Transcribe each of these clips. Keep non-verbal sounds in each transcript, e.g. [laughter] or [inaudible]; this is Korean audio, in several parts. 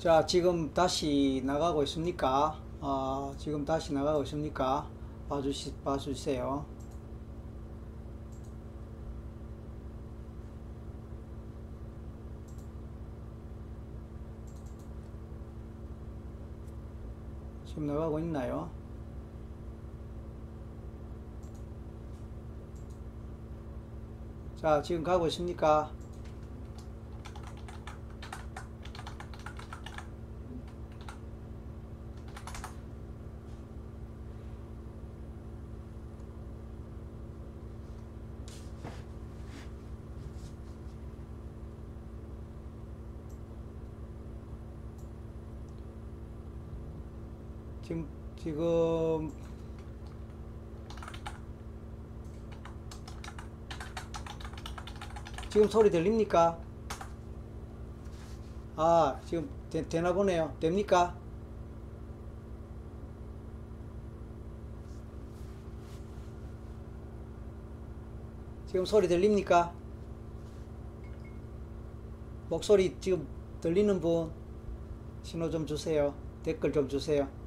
자, 지금 다시 나가고 있습니까? 아, 지금 다시 나가고 있습니까? 봐주시, 봐주세요. 지금 나가고 있나요? 자, 지금 가고 있습니까? 지금, 지금, 소리 들립니까? 아, 지금 되, 되나 보네요. 됩니까? 지금 소리 들립니까? 목소리 지금 들리는 분 신호 좀 주세요. 댓글 좀 주세요.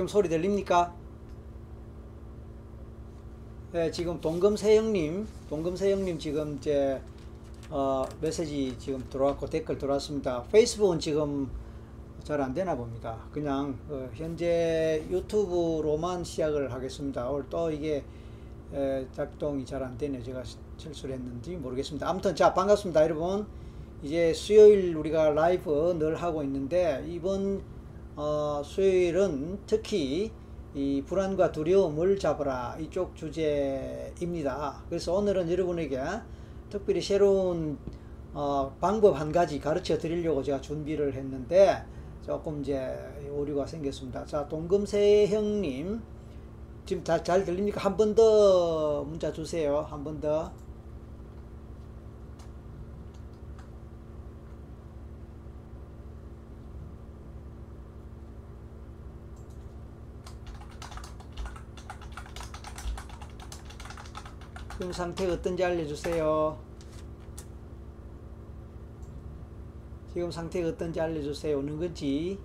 지금 소리 들립니까? 네, 지금 동금세영님, 동금세영님 지금 이제 어, 메시지 지금 들어왔고 댓글 들어왔습니다. 페이스북은 지금 잘 안 되나 봅니다. 그냥 어, 현재 유튜브로만 시작을 하겠습니다. 오늘 또 이게 에, 작동이 잘 안 되네. 제가 실수를 했는지 모르겠습니다. 아무튼 자 반갑습니다, 여러분. 이제 수요일 우리가 라이브 늘 하고 있는데 이번 어, 수요일은 특히 이 불안과 두려움을 잡아라 이쪽 주제입니다. 그래서 오늘은 여러분에게 특별히 새로운 어, 방법 한 가지 가르쳐 드리려고 제가 준비를 했는데 조금 이제 오류가 생겼습니다. 자, 동금세 형님 지금 다 잘 들립니까? 한 번 더 문자 주세요. 한 번 더. 지금 상태 어떤지 알려주세요. 지금 상태가 어떤지 알려주세요. 오는 건지.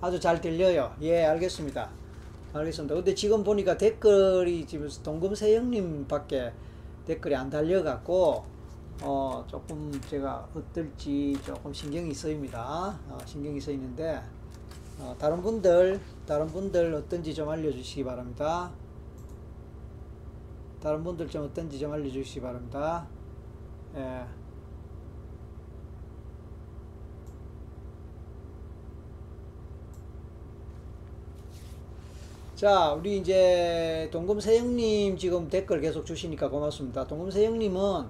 아주 잘 들려요. 예, 알겠습니다. 알겠습니다. 근데 지금 보니까 댓글이 지금 동금세영님 밖에 댓글이 안 달려갖고, 어, 조금 제가 어떨지 조금 신경이 쓰입니다. 어, 신경이 쓰이는데, 어, 다른 분들, 다른 분들 어떤지 좀 알려주시기 바랍니다. 다른 분들 좀 어떤지 좀 알려주시기 바랍니다. 예. 자, 우리 이제 동금세영님 지금 댓글 계속 주시니까 고맙습니다. 동금세영님은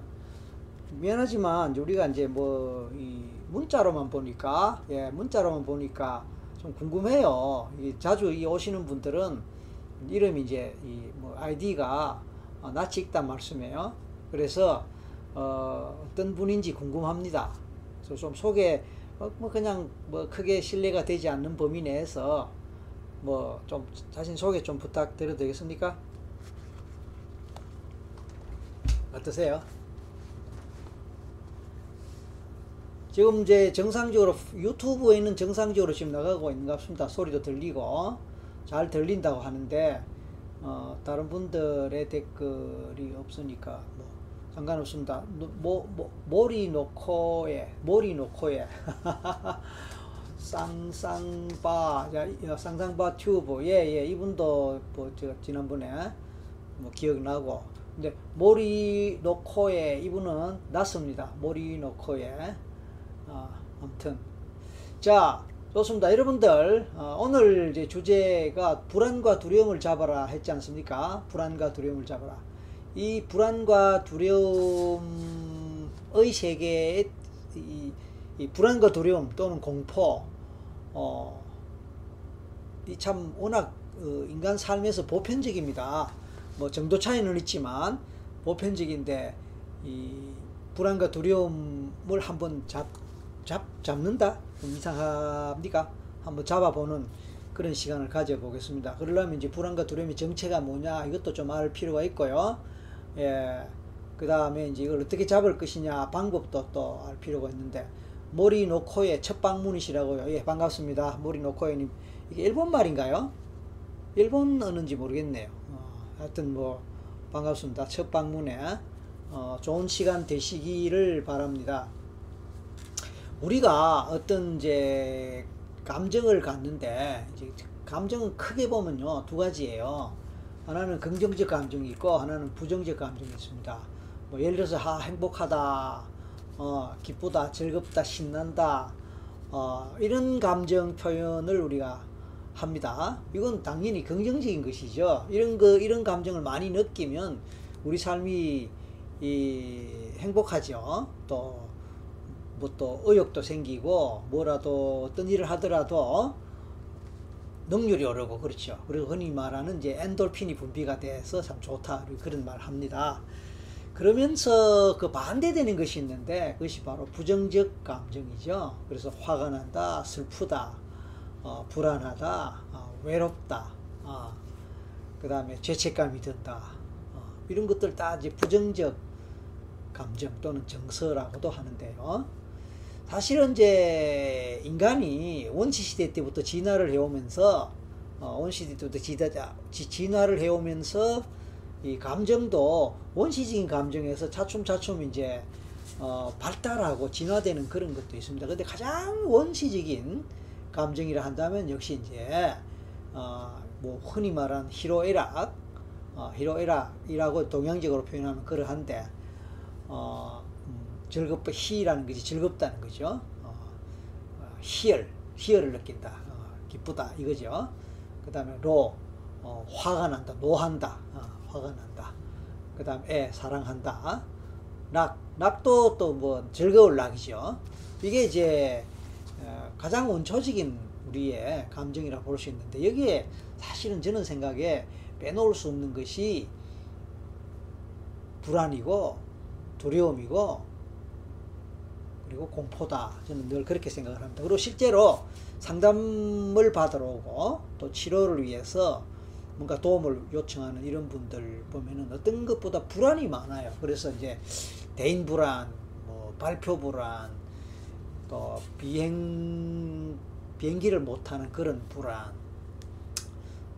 미안하지만 우리가 이제 뭐이 문자로만 보니까 예, 문자로만 보니까 좀 궁금해요. 이 자주 이 오시는 분들은 이름이 이제 이 뭐 아이디가 어, 낯이 익단 말씀이에요. 그래서 어, 어떤 분인지 궁금합니다. 그래서 좀 소개 어, 뭐 그냥 뭐 크게 신뢰가 되지 않는 범위 내에서 뭐 좀 자신 소개 좀 부탁드려도 되겠습니까? 어떠세요? 지금 이제 정상적으로 유튜브에는 정상적으로 지금 나가고 있는 것 같습니다. 소리도 들리고 잘 들린다고 하는데 어, 다른 분들의 댓글이 없으니까 뭐 상관없습니다. 모, 모, 모리 놓고에 모리 놓고에 [laughs] 쌍쌍바 야, 쌍쌍바 튜브 예예 이분도 뭐 제가 지난번에 뭐 기억나고 근데 모리 놓고에 이분은 낫습니다. 모리 놓고에 아, 아무튼 자 좋습니다. 여러분들 어, 오늘 이제 주제가 불안과 두려움을 잡아라 했지 않습니까? 불안과 두려움을 잡아라. 이 불안과 두려움의 세계에 이, 이 불안과 두려움 또는 공포 어, 이 참 워낙 어, 인간 삶에서 보편적입니다. 뭐 정도 차이는 있지만 보편적인데 이 불안과 두려움을 한번 잡 잡, 잡는다? 좀 이상합니까? 한번 잡아보는 그런 시간을 가져보겠습니다. 그러려면 이제 불안과 두려움의 정체가 뭐냐 이것도 좀 알 필요가 있고요. 예. 그 다음에 이제 이걸 어떻게 잡을 것이냐 방법도 또 알 필요가 있는데 모리 노코의 첫 방문이시라고요. 예, 반갑습니다. 모리 노코에님. 이게 일본 말인가요? 일본 어는지 모르겠네요. 어, 하여튼 뭐 반갑습니다. 첫 방문에 어, 좋은 시간 되시기를 바랍니다. 우리가 어떤 이제 감정을 갖는데 이제 감정은 크게 보면요 두 가지예요. 하나는 긍정적 감정이 있고 하나는 부정적 감정이 있습니다. 뭐 예를 들어서 아, 행복하다, 어, 기쁘다, 즐겁다, 신난다, 어, 이런 감정 표현을 우리가 합니다. 이건 당연히 긍정적인 것이죠. 이런 거 이런 감정을 많이 느끼면 우리 삶이 이 행복하죠. 또 뭐 또 의욕도 생기고 뭐라도 어떤 일을 하더라도 능률이 오르고 그렇죠. 그리고 흔히 말하는 이제 엔돌핀이 분비가 돼서 참 좋다 그런 말 합니다. 그러면서 그 반대되는 것이 있는데 그것이 바로 부정적 감정이죠. 그래서 화가 난다, 슬프다, 어, 불안하다, 어, 외롭다, 어, 그 다음에 죄책감이 든다. 어, 이런 것들 다 이제 부정적 감정 또는 정서라고도 하는데요. 사실은 이제 인간이 원시 시대 때부터 진화를 해오면서 어, 원시 시대 때부터 지다, 진화를 해오면서 이 감정도 원시적인 감정에서 차츰차츰 이제 어, 발달하고 진화되는 그런 것도 있습니다. 근데 가장 원시적인 감정이라 한다면 역시 이제 어, 뭐 흔히 말하는 희로애락, 어, 희로애락이라고 동양적으로 표현하면 그러한데 어, 즐겁다 희라는 것이 즐겁다는 거죠. 어, 어, 희열, 희열을 느낀다. 어, 기쁘다 이거죠. 그 다음에 로, 어, 화가 난다, 노한다, 어, 화가 난다. 그 다음 에, 사랑한다. 낙, 낙도 또 뭐 즐거울 낙이죠. 이게 이제 어, 가장 원초적인 우리의 감정이라 볼 수 있는데 여기에 사실은 저는 생각에 빼놓을 수 없는 것이 불안이고 두려움이고 그리고 공포다. 저는 늘 그렇게 생각을 합니다. 그리고 실제로 상담을 받으러 오고 또 치료를 위해서 뭔가 도움을 요청하는 이런 분들 보면은 어떤 것보다 불안이 많아요. 그래서 이제 대인 불안, 뭐 발표 불안, 또 비행 비행기를 못 타는 그런 불안,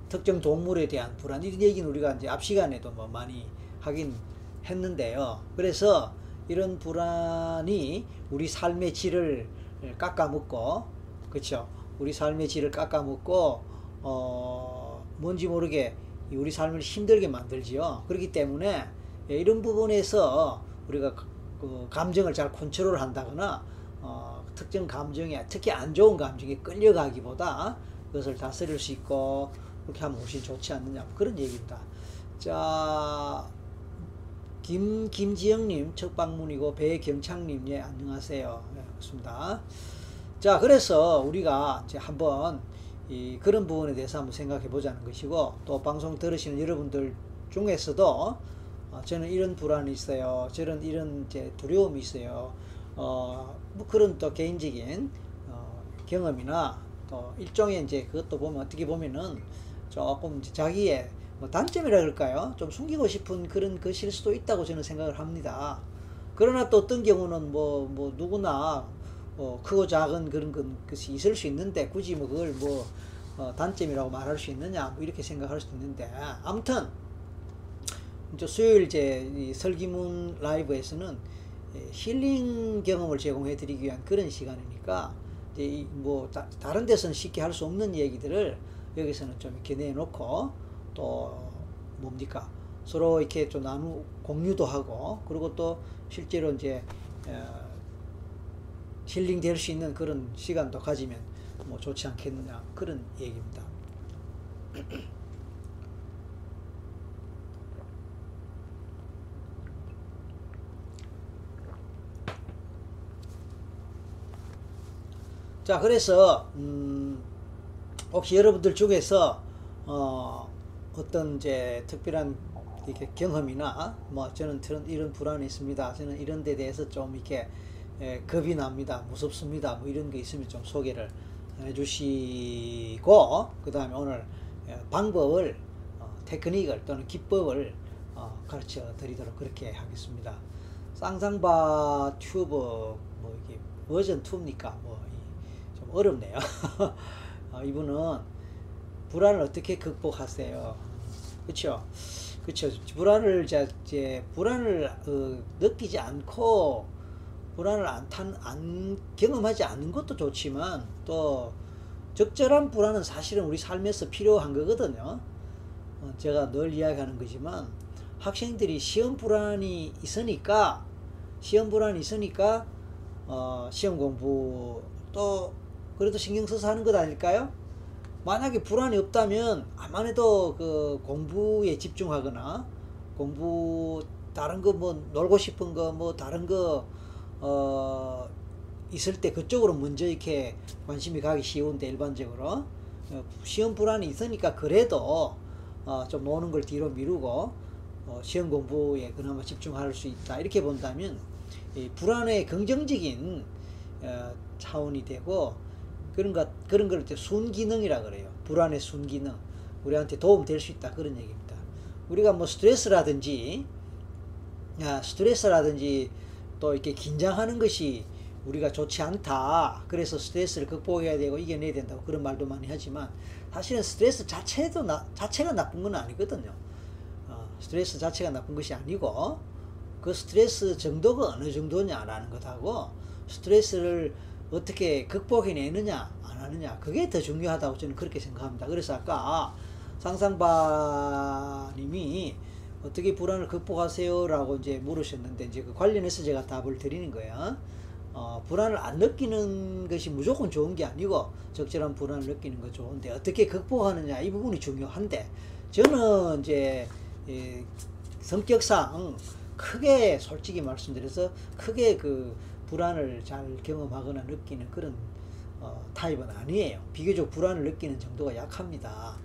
특정 동물에 대한 불안 이런 얘기는 우리가 이제 앞 시간에도 뭐 많이 하긴 했는데요. 그래서 이런 불안이 우리 삶의 질을 깎아먹고 그렇죠 우리 삶의 질을 깎아먹고 어 뭔지 모르게 우리 삶을 힘들게 만들지요. 그렇기 때문에 이런 부분에서 우리가 그 감정을 잘 컨트롤 한다거나 어 특정 감정에 특히 안 좋은 감정에 끌려가기보다 그것을 다스릴 수 있고 그렇게 하면 훨씬 좋지 않느냐. 그런 얘기입니다. 자 김, 김지영님 첫 방문이고 배경창님 예 안녕하세요. 네, 반갑습니다. 자 그래서 우리가 이제 한번 이 그런 부분에 대해서 한번 생각해 보자는 것이고 또 방송 들으시는 여러분들 중에서도 어, 저는 이런 불안이 있어요. 저는 이런 이제 두려움이 있어요. 어, 뭐 그런 또 개인적인 어, 경험이나 또 일종의 이제 그것도 보면 어떻게 보면은 조금 자기의 뭐 단점이라 그럴까요? 좀 숨기고 싶은 그런 것일 수도 있다고 저는 생각을 합니다. 그러나 또 어떤 경우는 뭐, 뭐 누구나 뭐 크고 작은 그런 것이 있을 수 있는데 굳이 뭐 그걸 뭐 어, 단점이라고 말할 수 있느냐 뭐 이렇게 생각할 수도 있는데 아무튼 이제 수요일 이제 설기문 라이브에서는 힐링 경험을 제공해 드리기 위한 그런 시간이니까 이제 뭐 다, 른 데서는 쉽게 할 수 없는 얘기들을 여기서는 좀 이렇게 내놓고 또 뭡니까 서로 이렇게 좀 나누 공유도 하고 그리고 또 실제로 이제 어, 힐링 될 수 있는 그런 시간도 가지면 뭐 좋지 않겠느냐 그런 얘기입니다. 자 그래서 음, 혹시 여러분들 중에서 어, 어떤 이제 특별한 이렇게 경험이나 뭐 저는 이런, 이런 불안이 있습니다. 저는 이런 데 대해서 좀 이렇게 예, 겁이 납니다. 무섭습니다. 뭐 이런 게 있으면 좀 소개를 해주시고 그 다음에 오늘 예, 방법을 어, 테크닉을 또는 기법을 어, 가르쳐 드리도록 그렇게 하겠습니다. 쌍쌍바 튜브 뭐 이게 버전 2입니까? 뭐좀 어렵네요. [laughs] 어, 이분은 불안을 어떻게 극복하세요? 그렇죠? 그렇죠. 불안을 이제, 불안을 어, 느끼지 않고 불안을 안, 탄, 안 경험하지 않는 것도 좋지만 또 적절한 불안은 사실은 우리 삶에서 필요한 거거든요. 어, 제가 늘 이야기하는 거지만 학생들이 시험 불안이 있으니까 시험 불안이 있으니까 어, 시험 공부 또 그래도 신경 써서 하는 것 아닐까요? 만약에 불안이 없다면 아만 해도 그 공부에 집중하거나 공부 다른 거 뭐 놀고 싶은 거 뭐 다른 거 어, 있을 때 그쪽으로 먼저 이렇게 관심이 가기 쉬운데 일반적으로. 어, 시험 불안이 있으니까 그래도 어, 좀 노는 걸 뒤로 미루고 어, 시험 공부에 그나마 집중할 수 있다. 이렇게 본다면 이 불안의 긍정적인 어, 차원이 되고 그런 것 그런 걸 이제 순기능이라 그래요 불안의 순기능 우리한테 도움 될 수 있다 그런 얘기입니다 우리가 뭐 스트레스라든지 야, 스트레스라든지 또 이렇게 긴장하는 것이 우리가 좋지 않다. 그래서 스트레스를 극복해야 되고 이겨내야 된다고 그런 말도 많이 하지만 사실은 스트레스 자체도 나, 자체가 나쁜 건 아니거든요. 어, 스트레스 자체가 나쁜 것이 아니고 그 스트레스 정도가 어느 정도냐라는 것하고 스트레스를 어떻게 극복해내느냐 안 하느냐 그게 더 중요하다고 저는 그렇게 생각합니다. 그래서 아까 상상바님이 어떻게 불안을 극복하세요라고 이제 물으셨는데 이제 그 관련해서 제가 답을 드리는 거예요. 어, 불안을 안 느끼는 것이 무조건 좋은 게 아니고 적절한 불안을 느끼는 거 좋은데 어떻게 극복하느냐 이 부분이 중요한데 저는 이제 예, 성격상 크게 솔직히 말씀드려서 크게 그 불안을 잘 경험하거나 느끼는 그런 어, 타입은 아니에요. 비교적 불안을 느끼는 정도가 약합니다.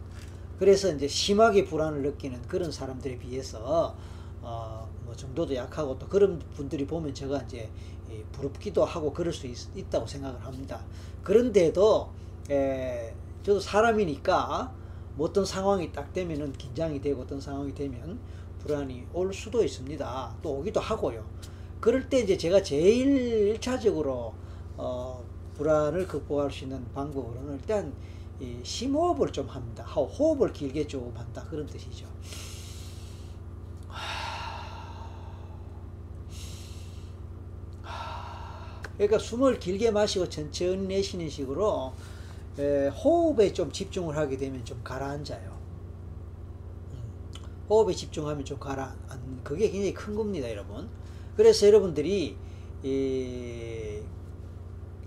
그래서 이제 심하게 불안을 느끼는 그런 사람들에 비해서 어, 뭐 정도도 약하고 또 그런 분들이 보면 제가 이제 부럽기도 하고 그럴 수 있, 다고 생각을 합니다. 그런데도 에, 저도 사람이니까 뭐 어떤 상황이 딱 되면은 긴장이 되고 어떤 상황이 되면 불안이 올 수도 있습니다. 또 오기도 하고요. 그럴 때 이제 제가 제일 1차적으로 어, 불안을 극복할 수 있는 방법으로는 일단 이 심호흡을 좀 합니다. 호흡을 길게 좀 한다 그런 뜻이죠. 그러니까 숨을 길게 마시고 천천히 내쉬는 식으로 에, 호흡에 좀 집중을 하게 되면 좀 가라앉아요. 음, 호흡에 집중하면 좀 가라앉는 그게 굉장히 큰 겁니다, 여러분. 그래서 여러분들이 이,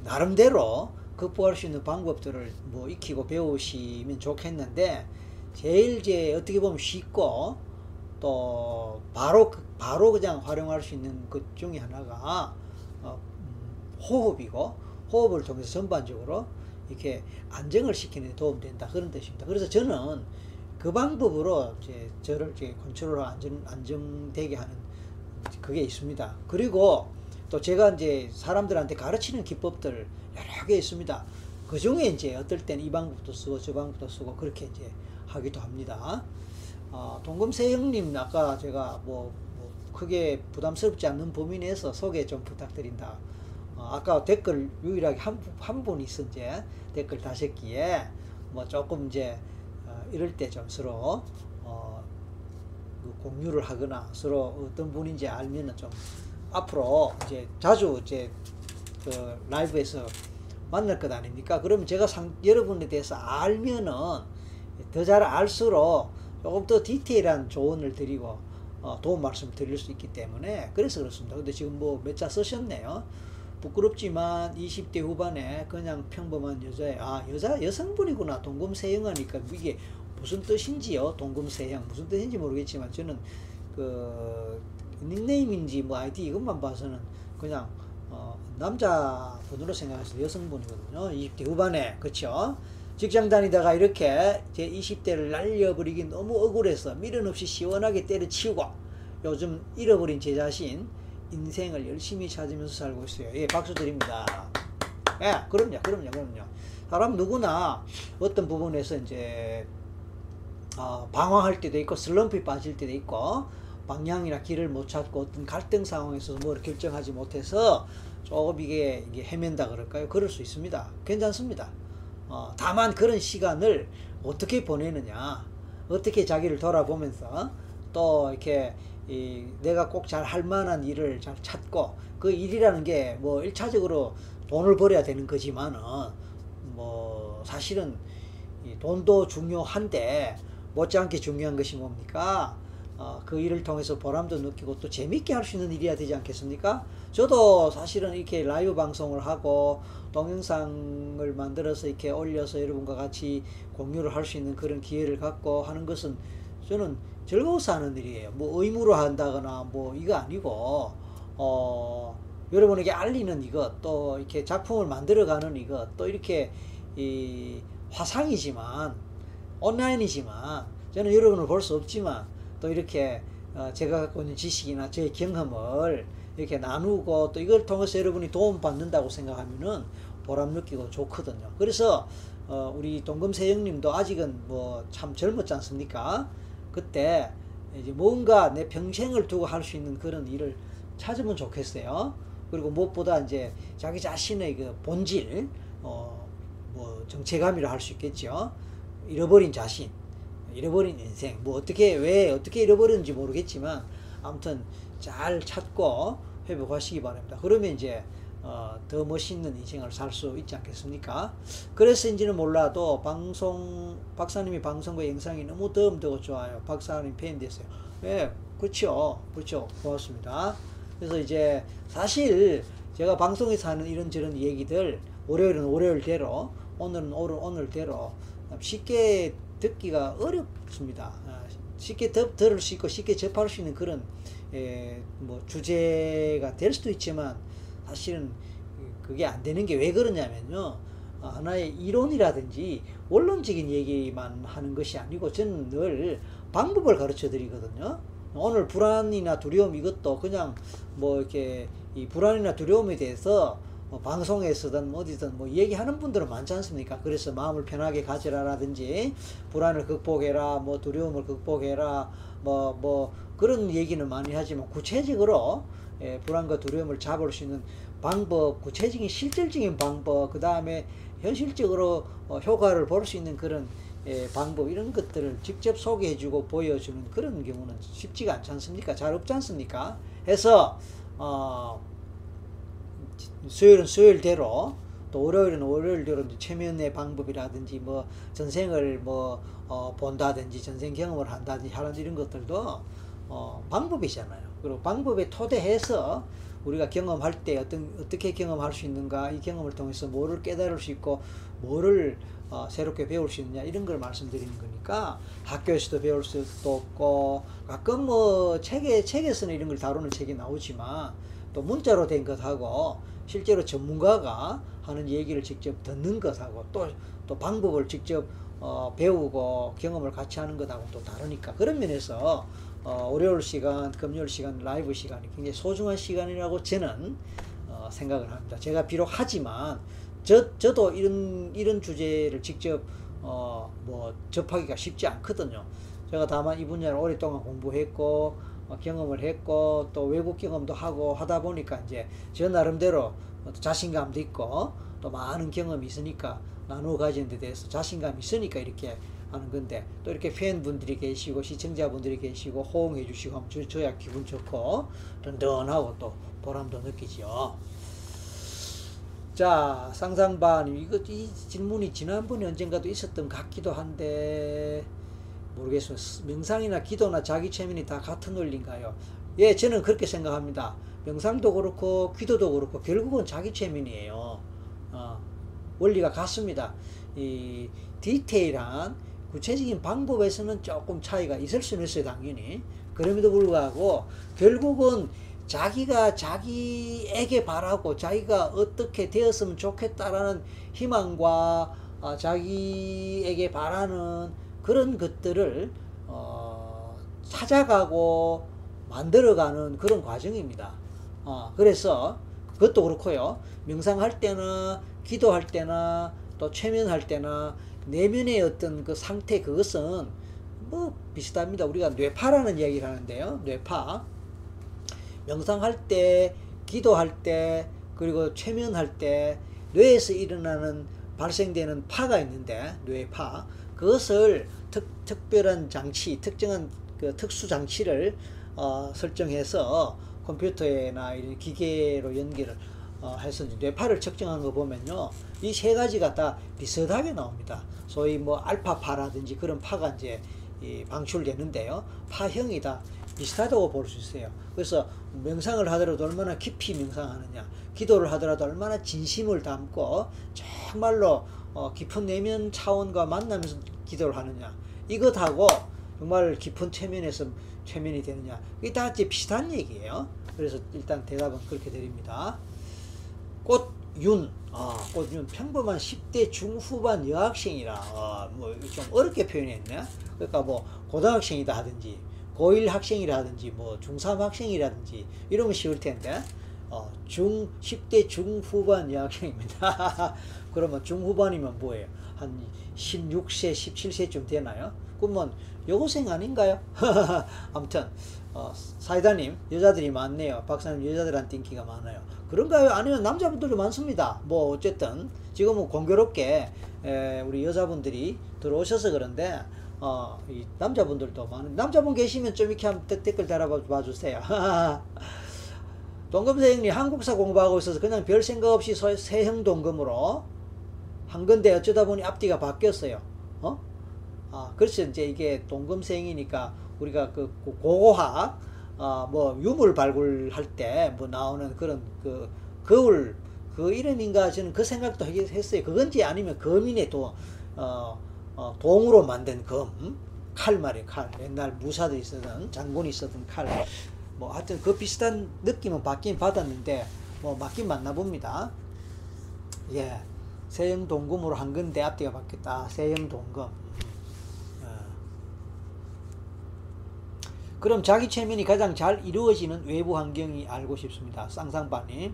나름대로 극복할 수 있는 방법들을 뭐 익히고 배우시면 좋겠는데 제일 이제 어떻게 보면 쉽고 또 바로 바로 그냥 활용할 수 있는 것 중에 하나가 어, 음, 호흡이고 호흡을 통해서 전반적으로 이렇게 안정을 시키는 데 도움된다 그런 뜻입니다. 그래서 저는 그 방법으로 이제 저를 이제 컨트롤 안정 안정되게 하는 그게 있습니다. 그리고 또 제가 이제 사람들한테 가르치는 기법들 여러 개 있습니다. 그 중에 이제 어떨 때는 이 방법도 쓰고 저 방법도 쓰고 그렇게 이제 하기도 합니다. 어, 동금세 형님 아까 제가 뭐, 뭐, 크게 부담스럽지 않는 범위 내에서 소개 좀 부탁드린다. 어, 아까 댓글 유일하게 한, 한 분이 있어 이제 댓글 다섯 개에 뭐 조금 이제 어, 이럴 때 좀 서로 어, 그 공유를 하거나 서로 어떤 분인지 알면은 좀 앞으로 이제 자주 이제 그 라이브에서 만날 것 아닙니까? 그러면 제가 상, 여러분에 대해서 알면은 더 잘 알수록 조금 더 디테일한 조언을 드리고 어, 도움 말씀 드릴 수 있기 때문에 그래서 그렇습니다. 근데 지금 뭐 몇 자 쓰셨네요. 부끄럽지만 20대 후반에 그냥 평범한 여자애 아 여자 여성분이구나 동금세형하니까 이게 무슨 뜻인지요 동금세형 무슨 뜻인지 모르겠지만 저는 그 닉네임인지 뭐 아이디 이것만 봐서는 그냥 어, 남자분으로 생각해서 여성분이거든요. 20대 후반에 그렇죠. 직장 다니다가 이렇게 제 20대를 날려버리기 너무 억울해서 미련 없이 시원하게 때려치우고 요즘 잃어버린 제 자신 인생을 열심히 찾으면서 살고 있어요. 예, 박수 드립니다. 예, 그럼요, 그럼요, 그럼요. 사람 누구나 어떤 부분에서 이제 어, 방황할 때도 있고 슬럼프에 빠질 때도 있고 방향이나 길을 못 찾고 어떤 갈등 상황에서 뭘 결정하지 못해서 조금 이게, 이게 헤맨다 그럴까요? 그럴 수 있습니다. 괜찮습니다. 어, 다만 그런 시간을 어떻게 보내느냐, 어떻게 자기를 돌아보면서 또 이렇게 이 내가 꼭 잘 할 만한 일을 잘 찾고 그 일이라는 게뭐 일차적으로 돈을 벌어야 되는 거지만은 뭐 사실은 이 돈도 중요한데 못지않게 중요한 것이 뭡니까? 어, 그 일을 통해서 보람도 느끼고 또 재밌게 할 수 있는 일이야 되지 않겠습니까? 저도 사실은 이렇게 라이브 방송을 하고 동영상을 만들어서 이렇게 올려서 여러분과 같이 공유를 할 수 있는 그런 기회를 갖고 하는 것은 저는 즐거워서 하는 일이에요. 뭐 의무로 한다거나 뭐 이거 아니고 어 여러분에게 알리는 이것 또 이렇게 작품을 만들어가는 이것 또 이렇게 이 화상이지만 온라인이지만 저는 여러분을 볼 수 없지만 또 이렇게 어 제가 갖고 있는 지식이나 제 경험을 이렇게 나누고 또 이걸 통해서 여러분이 도움 받는다고 생각하면은 보람 느끼고 좋거든요. 그래서 어 우리 동금세 형님도 아직은 뭐 참 젊었지 않습니까? 그때 이제 뭔가 내 평생을 두고 할 수 있는 그런 일을 찾으면 좋겠어요. 그리고 무엇보다 이제 자기 자신의 그 본질, 어, 뭐 정체감이라 할 수 있겠죠. 잃어버린 자신, 잃어버린 인생, 뭐 어떻게 왜 어떻게 잃어버렸는지 모르겠지만 아무튼 잘 찾고 회복하시기 바랍니다. 그러면 이제 어, 더 멋있는 인생을 살 수 있지 않겠습니까? 그래서인지는 몰라도 방송 박사님이 방송과 영상이 너무 덤되고 좋아요. 박사님 팬 됐어요. 예, 그렇죠, 그렇죠. 고맙습니다. 그래서 이제 사실 제가 방송에서 하는 이런저런 얘기들 월요일은 월요일대로 오늘은 오늘 오늘대로 쉽게 듣기가 어렵습니다. 아, 쉽게 들, 들을 수 있고 쉽게 접할 수 있는 그런 에, 뭐 주제가 될 수도 있지만 사실은 그게 안 되는 게 왜 그러냐면요. 아, 하나의 이론이라든지 원론적인 얘기만 하는 것이 아니고 저는 늘 방법을 가르쳐 드리거든요. 오늘 불안이나 두려움 이것도 그냥 뭐 이렇게 이 불안이나 두려움에 대해서 뭐 방송에서든 어디든 뭐 얘기하는 분들은 많지 않습니까? 그래서 마음을 편하게 가지라라든지 불안을 극복해라, 뭐 두려움을 극복해라, 뭐뭐 뭐 그런 얘기는 많이 하지만 구체적으로 예, 불안과 두려움을 잡을 수 있는 방법, 구체적인 실질적인 방법, 그 다음에 현실적으로 어, 효과를 볼 수 있는 그런 예, 방법 이런 것들을 직접 소개해주고 보여주는 그런 경우는 쉽지가 않지 않습니까? 잘 없지 않습니까? 해서 어, 수요일은 수요일대로 또 월요일은 월요일대로 최면의 방법이라든지 뭐 전생을 뭐 어, 본다든지 전생 경험을 한다든지 하는 이런 것들도 어, 방법이잖아요. 그리고 방법에 토대해서 우리가 경험할 때 어떤 어떻게 경험할 수 있는가 이 경험을 통해서 뭐를 깨달을 수 있고 뭐를 어, 새롭게 배울 수 있느냐 이런 걸 말씀드리는 거니까 학교에서도 배울 수도 없고 가끔 뭐 책에 책에서는 이런 걸 다루는 책이 나오지만 또 문자로 된 것하고 실제로 전문가가 하는 얘기를 직접 듣는 것하고 또 또 방법을 직접 어, 배우고 경험을 같이 하는 것하고 또 다르니까 그런 면에서 어, 월요일 시간, 금요일 시간, 라이브 시간이 굉장히 소중한 시간이라고 저는 어, 생각을 합니다. 제가 비록 하지만 저 저도 이런 이런 주제를 직접 어, 뭐 접하기가 쉽지 않거든요. 제가 다만 이 분야를 오랫동안 공부했고 어, 경험을 했고 또 외국 경험도 하고 하다 보니까 이제 저 나름대로 자신감도 있고 또 많은 경험이 있으니까 나누어 가지는 데 대해서 자신감이 있으니까 이렇게 하는 건데 또 이렇게 팬분들이 계시고 시청자분들이 계시고 호응해 주시고 하면 저, 저야 기분 좋고 든든하고 또 보람도 느끼죠. 자 상상반 이거 이 질문이 지난번에 언젠가도 있었던 것 같기도 한데 모르겠어요. 명상이나 기도나 자기 체면이 다 같은 원리인가요? 예, 저는 그렇게 생각합니다. 명상도 그렇고 기도도 그렇고 결국은 자기 체면이에요. 어, 원리가 같습니다. 이 디테일한 구체적인 방법에서는 조금 차이가 있을 수는 있어요, 당연히. 그럼에도 불구하고 결국은 자기가 자기에게 바라고 자기가 어떻게 되었으면 좋겠다라는 희망과 어, 자기에게 바라는 그런 것들을 어, 찾아가고 만들어가는 그런 과정입니다. 어, 그래서 그것도 그렇고요. 명상할 때나 기도할 때나 또 최면할 때나 내면의 어떤 그 상태 그것은 뭐 비슷합니다. 우리가 뇌파라는 이야기를 하는데요. 뇌파. 명상할 때, 기도할 때, 그리고 최면할 때 뇌에서 일어나는 발생되는 파가 있는데 뇌파 그것을 특, 특별한 장치, 특정한 그 특수 장치를 어, 설정해서 컴퓨터나 이런 기계로 연결을 어, 해서 뇌파를 측정한 거 보면요. 이 세 가지가 다 비슷하게 나옵니다. 소위 뭐 알파파라든지 그런 파가 이제 방출되는데요. 파형이 다 비슷하다고 볼 수 있어요. 그래서 명상을 하더라도 얼마나 깊이 명상하느냐, 기도를 하더라도 얼마나 진심을 담고 정말로 어, 깊은 내면 차원과 만나면서 기도를 하느냐, 이것하고 정말 깊은 최면에서 최면이 되느냐, 이게 다 이제 비슷한 얘기예요. 그래서 일단 대답은 그렇게 드립니다. 꽃윤, 아, 꽃윤 평범한 10대 중후반 여학생이라 아, 뭐좀 어렵게 표현했네. 그러니까 뭐 고등학생이다 하든지 고1 학생이라든지 뭐 중3 학생이라든지 이러면 쉬울 텐데 어, 중 10대 중후반 여학생입니다. [laughs] 그러면 중후반이면 뭐예요? 한 16세, 17세쯤 되나요? 그러면 여고생 아닌가요? [laughs] 아무튼 어, 사이다님 여자들이 많네요. 박사님 여자들한테 인기가 많아요. 그런가요? 아니면 남자분들도 많습니다. 뭐 어쨌든 지금은 공교롭게 에, 우리 여자분들이 들어오셔서 그런데 어, 이 남자분들도 많은 남자분 계시면 좀 이렇게 한번 댓글 달아봐 주세요. [laughs] 동금세형님 한국사 공부하고 있어서 그냥 별 생각 없이 세형 동금으로 한 건데 어쩌다 보니 앞뒤가 바뀌었어요. 어? 아, 그래서 이제 이게 동금생이니까 우리가 그 고고학 어, 뭐 유물 발굴할 때 뭐 나오는 그런 그 거울 그 이름인가 저는 그 생각도 했어요. 그건지 아니면 거민의 또 어, 어, 동으로 만든 검, 칼 말이에요, 칼. 옛날 무사들이 쓰던, 장군이 쓰던 칼. 뭐, 하여튼 그 비슷한 느낌은 받긴 받았는데, 뭐, 맞긴 맞나 봅니다. 예. 세형 동금으로 한 건데 앞뒤가 바뀌었다. 세형 동금. 어. 그럼 자기 체면이 가장 잘 이루어지는 외부 환경이 알고 싶습니다. 쌍쌍바님.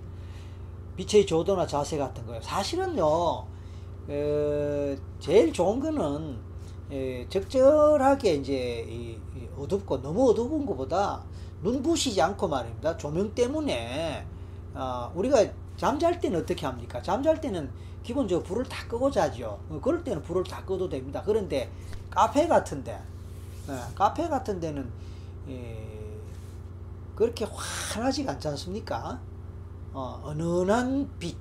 빛의 조도나 자세 같은 거요. 사실은요, 어, 제일 좋은 거는 에, 적절하게 이제 이, 이 어둡고 너무 어두운 것보다 눈부시지 않고 말입니다. 조명 때문에 어, 우리가 잠잘 때는 어떻게 합니까? 잠잘 때는 기본적으로 불을 다 끄고 자죠. 어, 그럴 때는 불을 다 꺼도 됩니다. 그런데 카페 같은데, 에, 카페 같은 데는 에, 그렇게 환하지가 않지 않습니까? 어, 은은한 빛.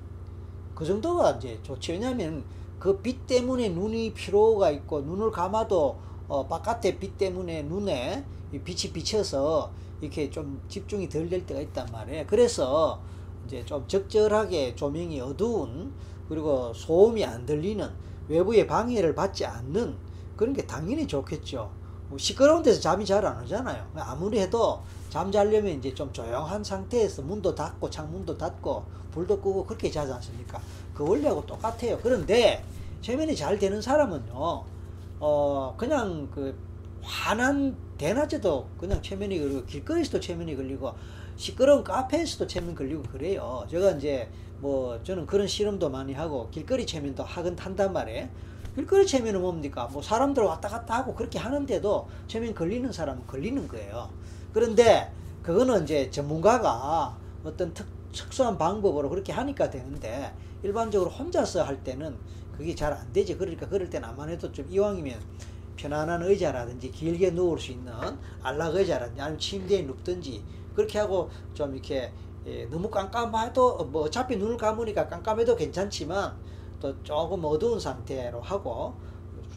그 정도가 이제 좋죠. 왜냐하면 그 빛 때문에 눈이 피로가 있고 눈을 감아도 어, 바깥의 빛 때문에 눈에 빛이 비쳐서 이렇게 좀 집중이 덜 될 때가 있단 말이에요. 그래서 이제 좀 적절하게 조명이 어두운 그리고 소음이 안 들리는 외부의 방해를 받지 않는 그런 게 당연히 좋겠죠. 뭐 시끄러운 데서 잠이 잘 안 오잖아요. 아무리 해도 잠 자려면 이제 좀 조용한 상태에서 문도 닫고 창문도 닫고 불도 끄고 그렇게 자지 않습니까? 그 원리하고 똑같아요. 그런데 최면이 잘 되는 사람은요, 어, 그냥 그 환한 대낮에도 그냥 최면이 걸리고 길거리에서도 최면이 걸리고 시끄러운 카페에서도 최면 걸리고 그래요. 제가 이제 뭐 저는 그런 실험도 많이 하고 길거리 최면도 하긴 한단 말이에요. 길거리 최면은 뭡니까? 뭐 사람들 왔다 갔다 하고 그렇게 하는데도 최면 걸리는 사람은 걸리는 거예요. 그런데 그거는 이제 전문가가 어떤 특, 특수한 방법으로 그렇게 하니까 되는데 일반적으로 혼자서 할 때는 그게 잘 안 되지. 그러니까 그럴 때는 아마 해도 좀 이왕이면 편안한 의자라든지 길게 누울 수 있는 안락 의자라든지 아니면 침대에 눕든지 그렇게 하고 좀 이렇게 예, 너무 깜깜해도 뭐 어차피 눈을 감으니까 깜깜해도 괜찮지만 또 조금 어두운 상태로 하고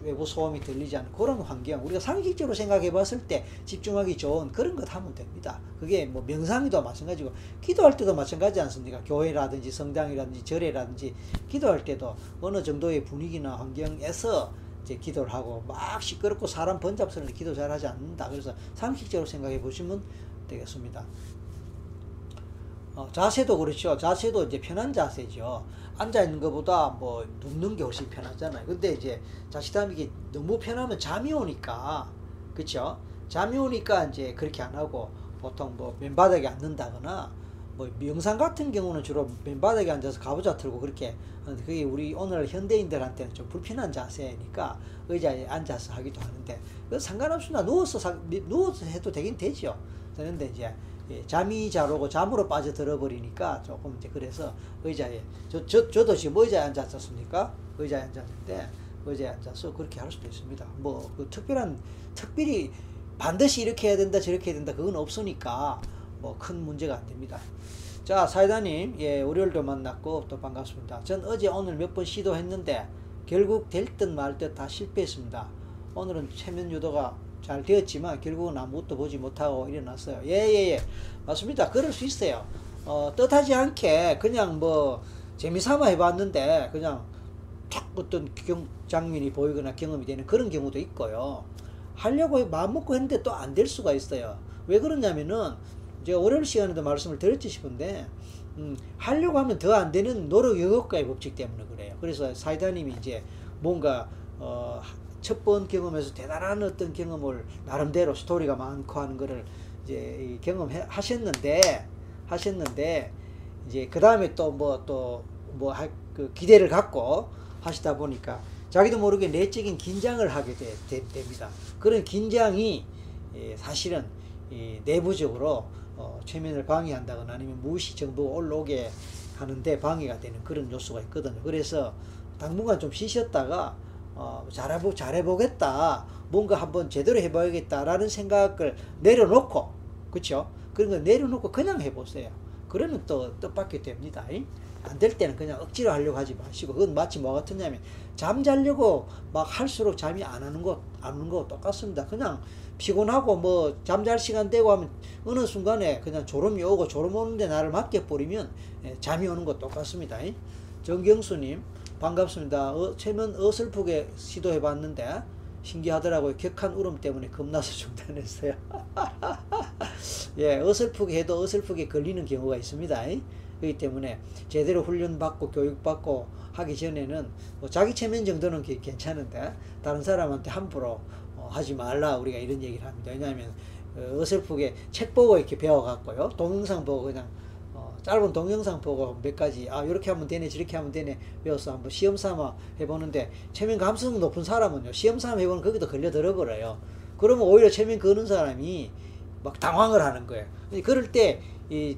외부 소음이 들리지 않는 그런 환경 우리가 상식적으로 생각해 봤을 때 집중하기 좋은 그런 것 하면 됩니다. 그게 뭐 명상이도 마찬가지고 기도할 때도 마찬가지 않습니까? 교회라든지 성당이라든지 절에라든지 기도할 때도 어느 정도의 분위기나 환경에서 이제 기도를 하고 막 시끄럽고 사람 번잡스러운데 기도 잘하지 않는다. 그래서 상식적으로 생각해 보시면 되겠습니다. 어, 자세도 그렇죠. 자세도 이제 편한 자세죠. 앉아 있는 것보다 뭐 눕는 게 훨씬 편하잖아요. 근데 이제 자칫하면 이게 너무 편하면 잠이 오니까 그렇죠. 잠이 오니까 이제 그렇게 안 하고 보통 뭐 맨바닥에 앉는다거나 뭐 영상 같은 경우는 주로 맨바닥에 앉아서 가부좌 틀고 그렇게 하는데 그게 우리 오늘 현대인들한테는 좀 불편한 자세니까 의자에 앉아서 하기도 하는데 그 상관없습니다. 누워서 사, 누워서 해도 되긴 되죠. 되는데 이제 예, 잠이 잘 오고 잠으로 빠져들어 버리니까 조금 이제 그래서 의자에 저, 저 저도 지금 의자에 앉았었습니까? 의자에 앉았는데 의자에 앉아서 그렇게 할 수도 있습니다. 뭐 그 특별한 특별히 반드시 이렇게 해야 된다 저렇게 해야 된다 그건 없으니까 뭐 큰 문제가 안 됩니다. 자 사이다님 예 월요일도 만났고 또 반갑습니다. 전 어제 오늘 몇 번 시도했는데 결국 될 듯 말 듯 다 실패했습니다. 오늘은 최면 유도가 잘 되었지만 결국은 아무것도 보지 못하고 일어났어요. 예예예 예, 예. 맞습니다. 그럴 수 있어요. 어, 뜻하지 않게 그냥 뭐 재미삼아 해봤는데 그냥 탁 어떤 경, 장면이 보이거나 경험이 되는 그런 경우도 있고요. 하려고 마음 먹고 했는데 또 안 될 수가 있어요. 왜 그러냐면은 제가 월요일 시간에도 말씀을 드렸지 싶은데 음, 하려고 하면 더 안 되는 노력 여과의 법칙 때문에 그래요. 그래서 사이다님이 이제 뭔가 어, 첫 번 경험에서 대단한 어떤 경험을 나름대로 스토리가 많고 하는 거를 이제 경험해 하셨는데 하셨는데 이제 그 다음에 또 뭐 또 뭐 그 기대를 갖고 하시다 보니까 자기도 모르게 내적인 긴장을 하게 되, 되, 됩니다. 그런 긴장이 예, 사실은 이 내부적으로 어, 최면을 방해한다거나 아니면 무시 정보가 올라오게 하는데 방해가 되는 그런 요소가 있거든요. 그래서 당분간 좀 쉬셨다가 어, 잘해보, 잘해보겠다. 뭔가 한번 제대로 해봐야겠다라는 생각을 내려놓고, 그쵸? 그런 거 내려놓고 그냥 해보세요. 그러면 또 뜻밖이 됩니다. 안 될 때는 그냥 억지로 하려고 하지 마시고, 그건 마치 뭐 같으냐면, 잠 자려고 막 할수록 잠이 안 하는 것, 안 오는 거 똑같습니다. 그냥 피곤하고 뭐 잠잘 시간 되고 하면 어느 순간에 그냥 졸음이 오고 졸음 오는데 나를 맡겨버리면 예, 잠이 오는 것 똑같습니다. 정경수님, 반갑습니다. 어, 최면 어설프게 시도해 봤는데 신기하더라고요. 격한 울음 때문에 겁나서 중단했어요. [laughs] 예, 어설프게 해도 어설프게 걸리는 경우가 있습니다. 그렇기 때문에 제대로 훈련받고 교육받고 하기 전에는 뭐 자기 체면 정도는 괜찮은데 다른 사람한테 함부로 어, 하지 말라 우리가 이런 얘기를 합니다. 왜냐하면 어, 어설프게 책 보고 이렇게 배워갖고요. 동영상 보고 그냥 짧은 동영상 보고 몇 가지 아 이렇게 하면 되네 저렇게 하면 되네 배워서 한번 시험 삼아 해보는데 체면 감수성 높은 사람은요 시험 삼아 해보는 거기도 걸려 들어버려요. 그러면 오히려 체면 거는 사람이 막 당황을 하는 거예요. 그럴 때이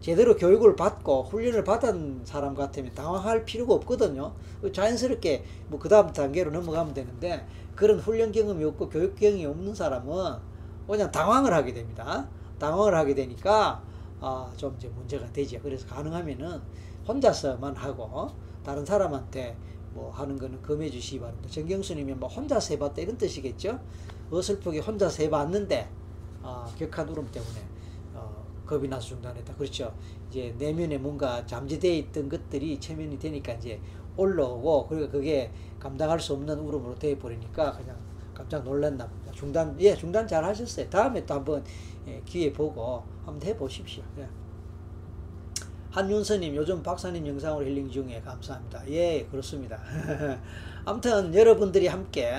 제대로 교육을 받고 훈련을 받은 사람 같으면 당황할 필요가 없거든요. 자연스럽게 뭐 그 다음 단계로 넘어가면 되는데 그런 훈련 경험이 없고 교육 경험이 없는 사람은 그냥 당황을 하게 됩니다. 당황을 하게 되니까 아, 좀 이제 문제가 되죠. 그래서 가능하면은 혼자서만 하고 다른 사람한테 뭐 하는 거는 금해 주시기 바랍니다. 정경수님이 뭐 혼자서 해봤다 이런 뜻이겠죠. 어설프게 혼자서 해봤는데 아, 격한 울음 때문에 어, 겁이 나서 중단했다. 그렇죠. 이제 내면에 뭔가 잠재되어 있던 것들이 체면이 되니까 이제 올라오고 그리고 그게 감당할 수 없는 울음으로 되어 버리니까 그냥 깜짝 놀랐나 봅니다. 중단 예 중단 잘 하셨어요. 다음에 또 한번 예, 기회 보고 한번 해보십시오. 예. 한윤서님 요즘 박사님 영상으로 힐링 중에 감사합니다. 예 그렇습니다. [laughs] 아무튼 여러분들이 함께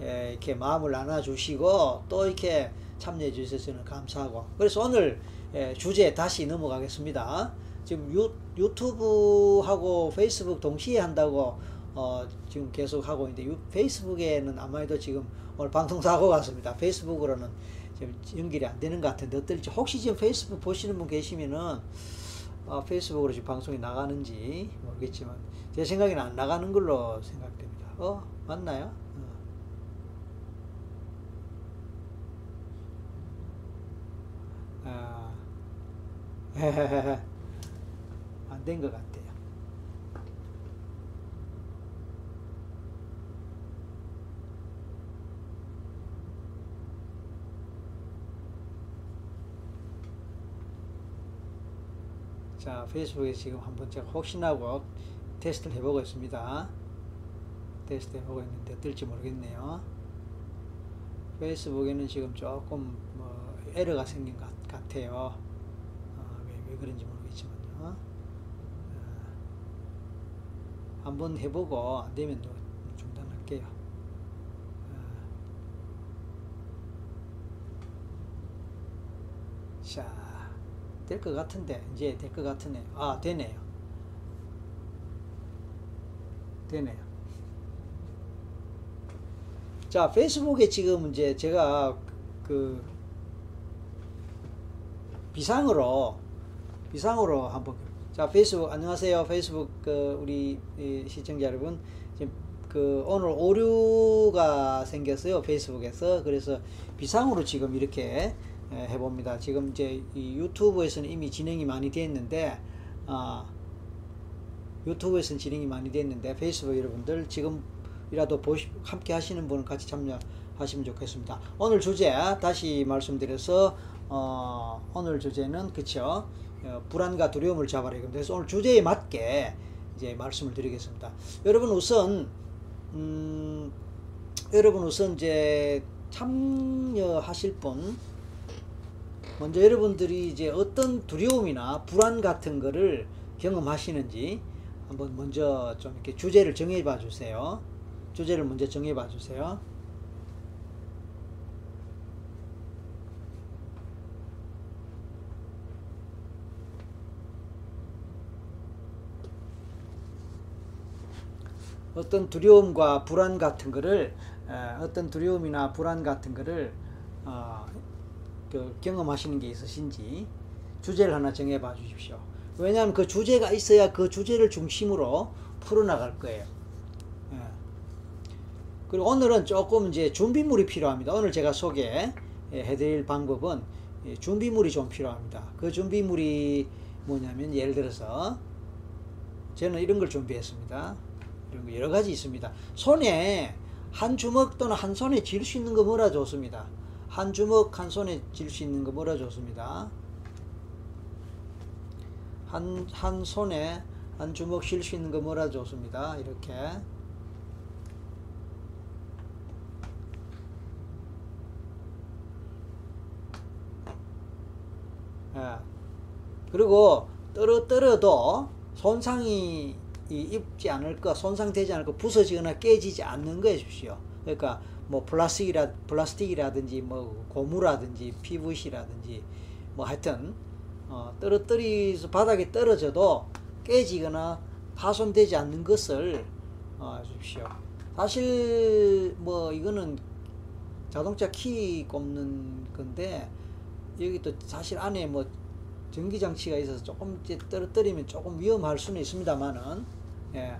예, 이렇게 마음을 나눠주시고 또 이렇게 참여해 주셔서 저는 감사하고 그래서 오늘 예, 주제 다시 넘어가겠습니다. 지금 유, 유튜브하고 페이스북 동시에 한다고 어, 지금 계속 하고 있는데 유, 페이스북에는 아마도 지금 오늘 방송 사고 같습니다. 페이스북으로는 지금 연결이 안 되는 것 같은데 어떨지 혹시 지금 페이스북 보시는 분 계시면은 어, 페이스북으로 지금 방송이 나가는지 모르겠지만 제 생각에는 안 나가는 걸로 생각됩니다. 어 맞나요? 어. 아, [laughs] 안된 것 같아. 자, 페이스북에 지금 한번 제가 혹시나 하고 테스트를 해보고 있습니다. 테스트 해보고 있는데 어떨지 모르겠네요. 페이스북에는 지금 조금 뭐 에러가 생긴 것 같아요. 어, 왜, 왜 그런지 모르겠지만요. 어, 한번 해보고 안 되면 중단할게요. 어, 자. 될 것 같은데 이제 될 것 같으네요. 아 되네요. 되네요. 자 페이스북에 지금 이제 제가 그 비상으로 비상으로 한번 자 페이스북 안녕하세요 페이스북 그 우리 시청자 여러분 지금 그 오늘 오류가 생겼어요 페이스북에서 그래서 비상으로 지금 이렇게 해봅니다. 지금 이제 유튜브에서는 이미 진행이 많이 됐는데 아 유튜브에서는 진행이 많이 됐는데 페이스북 여러분들 지금이라도 보시 함께 하시는 분은 같이 참여하시면 좋겠습니다. 오늘 주제 다시 말씀드려서 어, 오늘 주제는 그쵸? 어, 불안과 두려움을 잡아라. 그래서 오늘 주제에 맞게 이제 말씀을 드리겠습니다. 여러분 우선 음, 여러분 우선 이제 참여하실 분 먼저 여러분들이 이제 어떤 두려움이나 불안 같은 거를 경험하시는지 한번 먼저 좀 이렇게 주제를 정해 봐 주세요. 주제를 먼저 정해 봐 주세요. 어떤 두려움과 불안 같은 거를 어떤 두려움이나 불안 같은 거를 어, 그 경험하시는 게 있으신지 주제를 하나 정해 봐 주십시오. 왜냐하면 그 주제가 있어야 그 주제를 중심으로 풀어나갈 거예요. 예. 그리고 오늘은 조금 이제 준비물이 필요합니다. 오늘 제가 소개해 드릴 방법은 준비물이 좀 필요합니다. 그 준비물이 뭐냐면 예를 들어서 저는 이런 걸 준비했습니다. 이런 거 여러 가지 있습니다. 손에 한 주먹 또는 한 손에 쥘 수 있는 거 뭐라 좋습니다. 한 주먹 한 손에 쥘수 있는 거 뭐라 좋습니다. 한, 한 손에 한 주먹 쉴 수 있는 거 뭐라 좋습니다. 이렇게. 예. 그리고 떨어뜨려도 손상이 입지 않을 거, 손상되지 않을 거, 부서지거나 깨지지 않는 거 해주십시오. 그러니까 뭐 플라스틱이라 플라스틱이라든지 뭐 고무라든지 PVC라든지 뭐 하여튼 어, 떨어뜨리서 바닥에 떨어져도 깨지거나 파손되지 않는 것을 어, 주십시오. 사실 뭐 이거는 자동차 키 꼽는 건데 여기 또 사실 안에 뭐 전기 장치가 있어서 조금 떨어뜨리면 조금 위험할 수는 있습니다만은 예.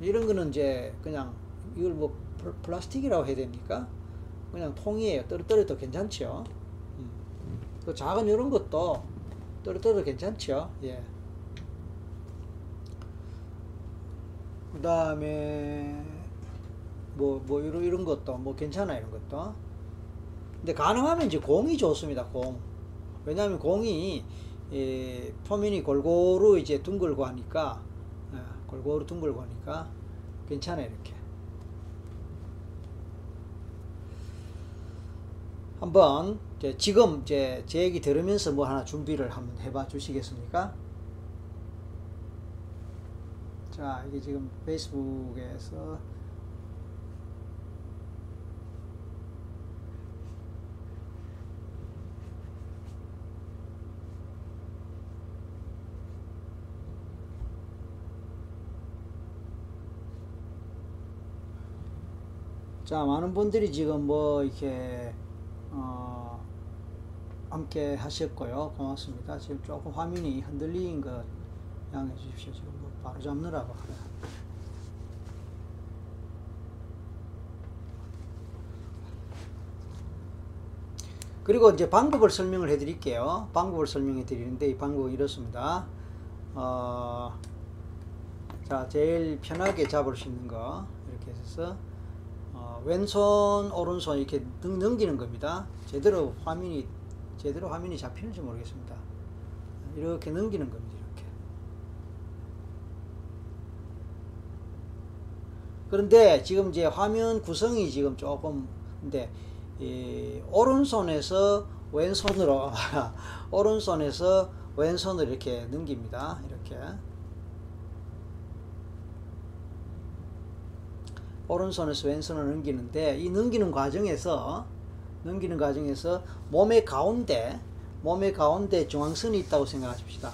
이런 거는 이제 그냥 이걸 뭐 플라스틱이라고 해야 됩니까? 그냥 통이에요. 떨어뜨려도 괜찮죠. 음. 그 작은 이런 것도 떨어뜨려도 괜찮죠. 예. 그 다음에 뭐, 뭐, 이런, 이런 것도 뭐 괜찮아, 이런 것도. 근데 가능하면 이제 공이 좋습니다, 공. 왜냐하면 공이, 예, 표면이 골고루 이제 둥글고 하니까, 예, 골고루 둥글고 하니까 괜찮아, 이렇게. 한번 지금 이제 제 얘기 들으면서 뭐 하나 준비를 한번 해봐 주시겠습니까? 자, 이게 지금 페이스북에서 자, 많은 분들이 지금 뭐 이렇게 어, 함께 하셨고요. 고맙습니다. 지금 조금 화면이 흔들리는 거 양해 주십시오. 지금 뭐 바로 잡느라고. 그리고 이제 방법을 설명을 해 드릴게요. 방법을 설명해 드리는데 이 방법은 이렇습니다. 어, 자, 제일 편하게 잡을 수 있는 거 이렇게 해서 왼손 오른손 이렇게 넘기는 겁니다. 제대로 화면이 제대로 화면이 잡히는지 모르겠습니다. 이렇게 넘기는 겁니다 이렇게. 그런데 지금 이제 화면 구성이 지금 조금 근데 이 오른손에서 왼손으로 [laughs] 오른손에서 왼손으로 이렇게 넘깁니다 이렇게 오른손에서 왼손을 넘기는데 이 넘기는 과정에서 넘기는 과정에서 몸의 가운데 몸의 가운데 중앙선이 있다고 생각하십시다.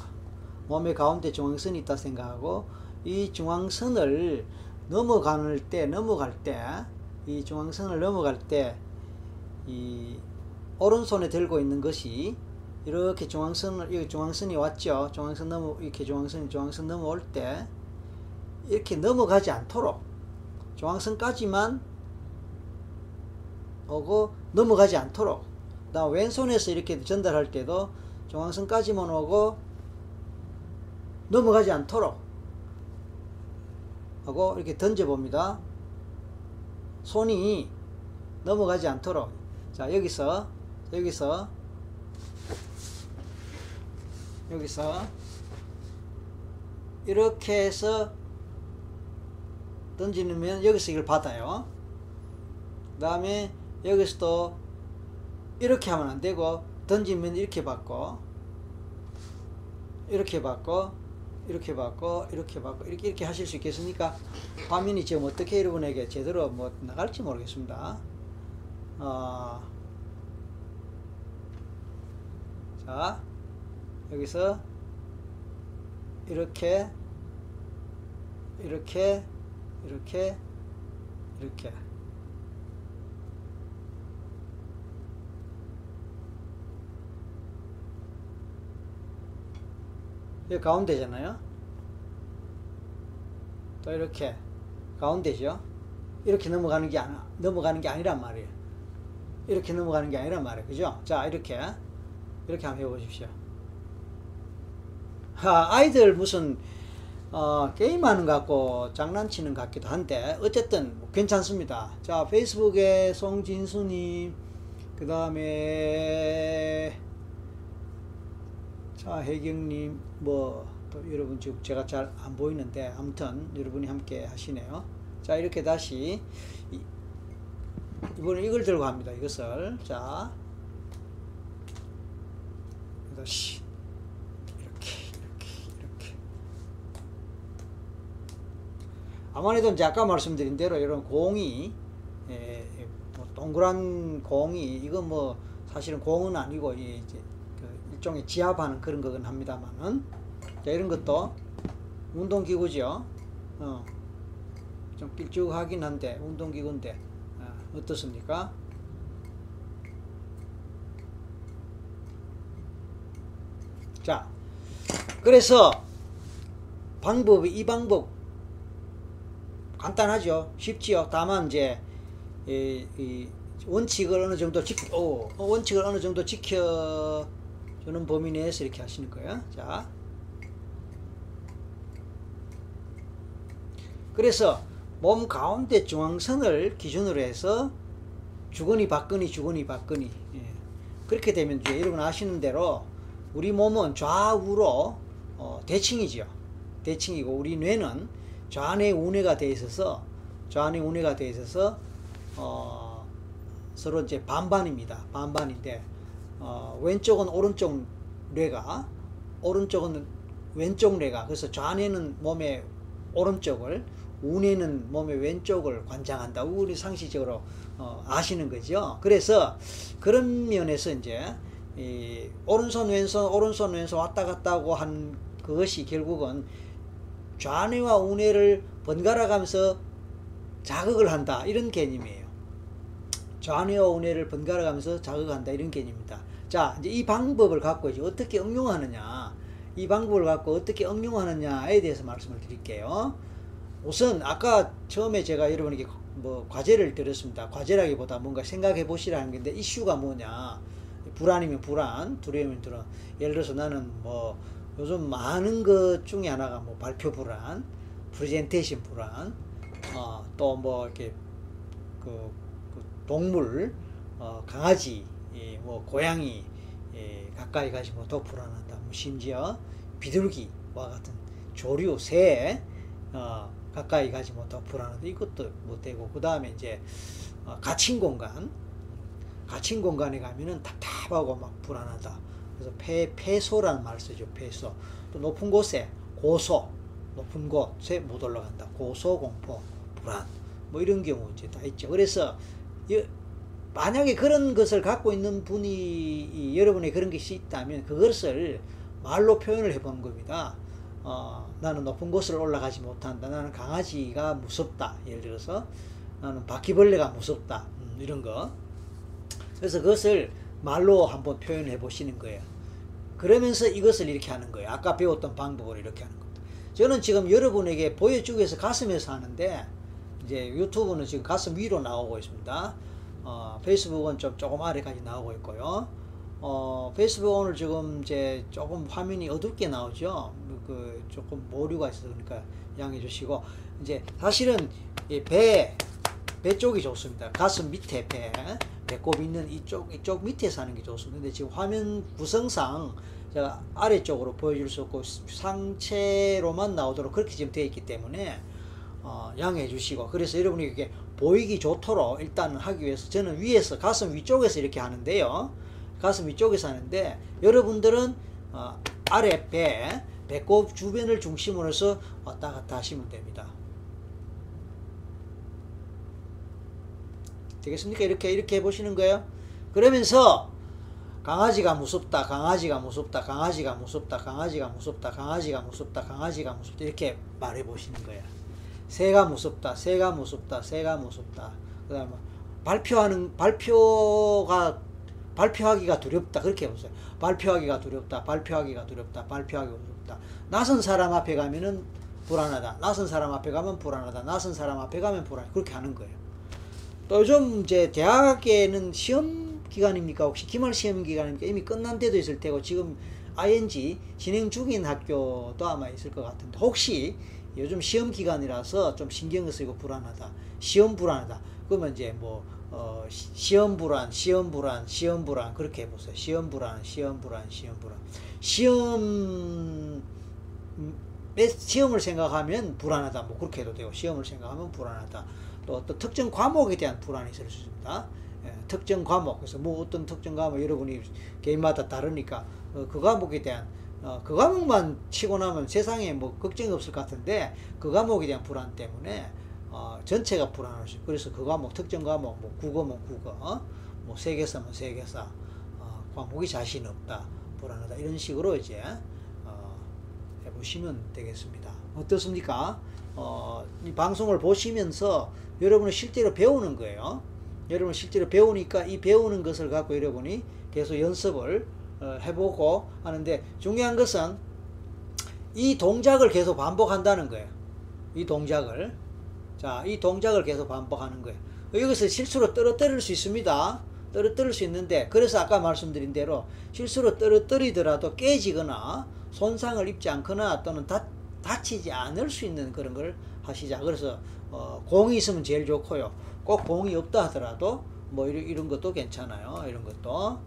몸의 가운데 중앙선이 있다 생각하고 이 중앙선을 넘어갈 때 넘어갈 때 이 중앙선을 넘어갈 때 이 오른손에 들고 있는 것이 이렇게 중앙선을 여기 중앙선이 왔죠. 중앙선 넘어 이렇게 중앙선이 중앙선 넘어올 때 이렇게 넘어가지 않도록 중앙선까지만 오고 넘어가지 않도록 나 왼손에서 이렇게 전달할 때도 중앙선까지만 오고 넘어가지 않도록 하고 이렇게 던져 봅니다. 손이 넘어가지 않도록 자 여기서 여기서 여기서 이렇게 해서 던지면 여기서 이걸 받아요. 그 다음에 여기서도 이렇게 하면 안 되고 던지면 이렇게 받고 이렇게 받고 이렇게 받고 이렇게 받고 이렇게 이렇게 하실 수 있겠습니까? 화면이 지금 어떻게 여러분에게 제대로 뭐 나갈지 모르겠습니다. 어, 자 여기서 이렇게 이렇게 이렇게 이렇게 여기 가운데잖아요. 또 이렇게 가운데죠. 이렇게 넘어가는 게 아니, 넘어가는 게 아니란 말이에요. 이렇게 넘어가는 게 아니란 말이에요. 그죠? 자, 이렇게 이렇게 한번 해보십시오. 하, 아이들 무슨 어, 게임하는 것 같고 장난치는 것 같기도 한데 어쨌든 뭐 괜찮습니다. 자 페이스북에 송진수님 그 다음에 자 혜경님 뭐 또 여러분 지금 제가 잘 안 보이는데 아무튼 여러분이 함께 하시네요. 자 이렇게 다시 이, 이번에 이걸 들고 갑니다. 이것을 자 다시 아무래도 이제 아까 말씀드린 대로 이런 공이 예, 뭐 동그란 공이 이건 뭐 사실은 공은 아니고 이제 그 일종의 지압하는 그런 거긴 합니다만은 자, 이런 것도 운동기구죠. 어, 좀 길쭉하긴 한데 운동기구인데 어, 어떻습니까? 자, 그래서 방법이 이 방법 간단하죠. 쉽지요. 다만 이제 이, 이 원칙을 어느 정도 지키 오, 원칙을 어느 정도 지켜 주는 범위 내에서 이렇게 하시는 거예요. 자. 그래서 몸 가운데 중앙선을 기준으로 해서 주거니 받거니 주거니 받거니 예. 그렇게 되면 이제 여러분 아시는 대로 우리 몸은 좌우로 어, 대칭이죠. 대칭이고 우리 뇌는 좌뇌 우뇌가 돼 있어서 좌뇌 우뇌가 돼 있어서 어, 서로 이제 반반입니다. 반반인데 어, 왼쪽은 오른쪽 뇌가 오른쪽은 왼쪽 뇌가 그래서 좌뇌는 몸의 오른쪽을 우뇌는 몸의 왼쪽을 관장한다. 우리 상식적으로 어, 아시는 거죠. 그래서 그런 면에서 이제 이 오른손 왼손 오른손 왼손 왔다 갔다 하고 한 그것이 결국은 좌뇌와 우뇌를 번갈아 가면서 자극을 한다. 이런 개념이에요. 좌뇌와 우뇌를 번갈아 가면서 자극한다. 이런 개념입니다. 자, 이제 이 방법을 갖고 이제 어떻게 응용하느냐. 이 방법을 갖고 어떻게 응용하느냐에 대해서 말씀을 드릴게요. 우선 아까 처음에 제가 여러분에게 뭐 과제를 드렸습니다. 과제라기보다 뭔가 생각해 보시라는 건데 이슈가 뭐냐. 불안이면 불안, 두려움이면 두려움. 예를 들어서 나는 뭐 요즘 많은 것 중에 하나가 뭐 발표 불안, 프레젠테이션 불안, 어, 또 뭐 이렇게 그, 그 동물, 어, 강아지, 예, 뭐 고양이 예, 가까이 가시면 더 불안하다. 뭐 심지어 비둘기와 같은 조류, 새 어, 가까이 가지 못하고 불안하다. 이것도 못 되고 그 다음에 이제 어, 갇힌 공간, 갇힌 공간에 가면은 답답하고 막 불안하다. 그래서 폐, 폐소라는 말을 쓰죠. 폐소. 또 높은 곳에 고소, 높은 곳에 못 올라간다. 고소, 공포, 불안. 뭐 이런 경우 이제 다 있죠. 그래서 만약에 그런 것을 갖고 있는 분이 여러분의 그런 것이 있다면 그것을 말로 표현을 해보는 겁니다. 어, 나는 높은 곳을 올라가지 못한다. 나는 강아지가 무섭다. 예를 들어서 나는 바퀴벌레가 무섭다. 음, 이런 거. 그래서 그것을 말로 한번 표현해 보시는 거예요. 그러면서 이것을 이렇게 하는 거예요. 아까 배웠던 방법으로 이렇게 하는 겁니다. 저는 지금 여러분에게 보여주기 위해서 가슴에서 하는데 이제 유튜브는 지금 가슴 위로 나오고 있습니다. 어, 페이스북은 좀 조금 아래까지 나오고 있고요. 어, 페이스북 오늘 지금 이제 조금 화면이 어둡게 나오죠. 그 조금 오류가 있어서 그러니까 양해 주시고 이제 사실은 배, 배 쪽이 좋습니다. 가슴 밑에 배, 배꼽 있는 이쪽, 이쪽 밑에 사는 게 좋습니다. 근데 지금 화면 구성상 제가 아래쪽으로 보여줄 수 없고 상체로만 나오도록 그렇게 지금 되어 있기 때문에 어, 양해해 주시고 그래서 여러분이 이게 보이기 좋도록 일단 하기 위해서 저는 위에서 가슴 위쪽에서 이렇게 하는데요. 가슴 위쪽에서 하는데 여러분들은 어, 아래 배 배꼽 주변을 중심으로 해서 왔다 갔다 하시면 됩니다. 되겠습니까? 이렇게 이렇게 해보시는 거예요. 그러면서 강아지가 무섭다, 강아지가 무섭다, 강아지가 무섭다, 강아지가 무섭다, 강아지가 무섭다, 강아지가 무섭다 이렇게 말해 보시는 거예요. 새가 무섭다, 새가 무섭다, 새가 무섭다. 그다음에 발표하는 발표가 발표하기가 두렵다 그렇게 해보세요. 발표하기가 두렵다, 발표하기가 두렵다, 발표하기가 두렵다. 낯선 사람 앞에 가면은 불안하다. 낯선 사람 앞에 가면 불안하다. 낯선 사람 앞에 가면 불안해. 그렇게 하는 거예요. 또 요즘 이제 대학에는 시험 기간입니까? 혹시 기말 시험 기간입니까? 이미 끝난 데도 있을 테고 지금 ING 진행 중인 학교도 아마 있을 것 같은데 혹시 요즘 시험 기간이라서 좀 신경을 쓰이고 불안하다. 시험 불안하다. 그러면 이제 뭐 어, 시험 불안, 시험 불안, 시험 불안 그렇게 해보세요. 시험 불안, 시험 불안, 시험 불안. 시험 음, 시험을 생각하면 불안하다. 뭐 그렇게 해도 되고 시험을 생각하면 불안하다. 또 어떤 특정 과목에 대한 불안이 있을 수 있습니다. 예, 특정 과목 그래서 뭐 어떤 특정 과목 여러분이 개인마다 다르니까 어, 그 과목에 대한 어, 그 과목만 치고 나면 세상에 뭐 걱정이 없을 것 같은데 그 과목에 대한 불안 때문에 어, 전체가 불안할 수 그래서 그 과목 특정 과목 뭐 국어면 국어 어? 뭐 세계사면 세계사 어, 과목이 자신 없다 불안하다 이런 식으로 이제 어, 해보시면 되겠습니다 어떻습니까 어, 이 방송을 보시면서 여러분은 실제로 배우는 거예요 여러분 실제로 배우니까 이 배우는 것을 갖고 여러분이 계속 연습을 어, 해보고 하는데 중요한 것은 이 동작을 계속 반복한다는 거예요. 이 동작을. 자, 이 동작을 계속 반복하는 거예요. 여기서 실수로 떨어뜨릴 수 있습니다. 떨어뜨릴 수 있는데, 그래서 아까 말씀드린 대로 실수로 떨어뜨리더라도 깨지거나 손상을 입지 않거나 또는 다, 다치지 않을 수 있는 그런 걸 하시자. 그래서 어, 공이 있으면 제일 좋고요. 꼭 공이 없다 하더라도 뭐 이런, 이런 것도 괜찮아요. 이런 것도.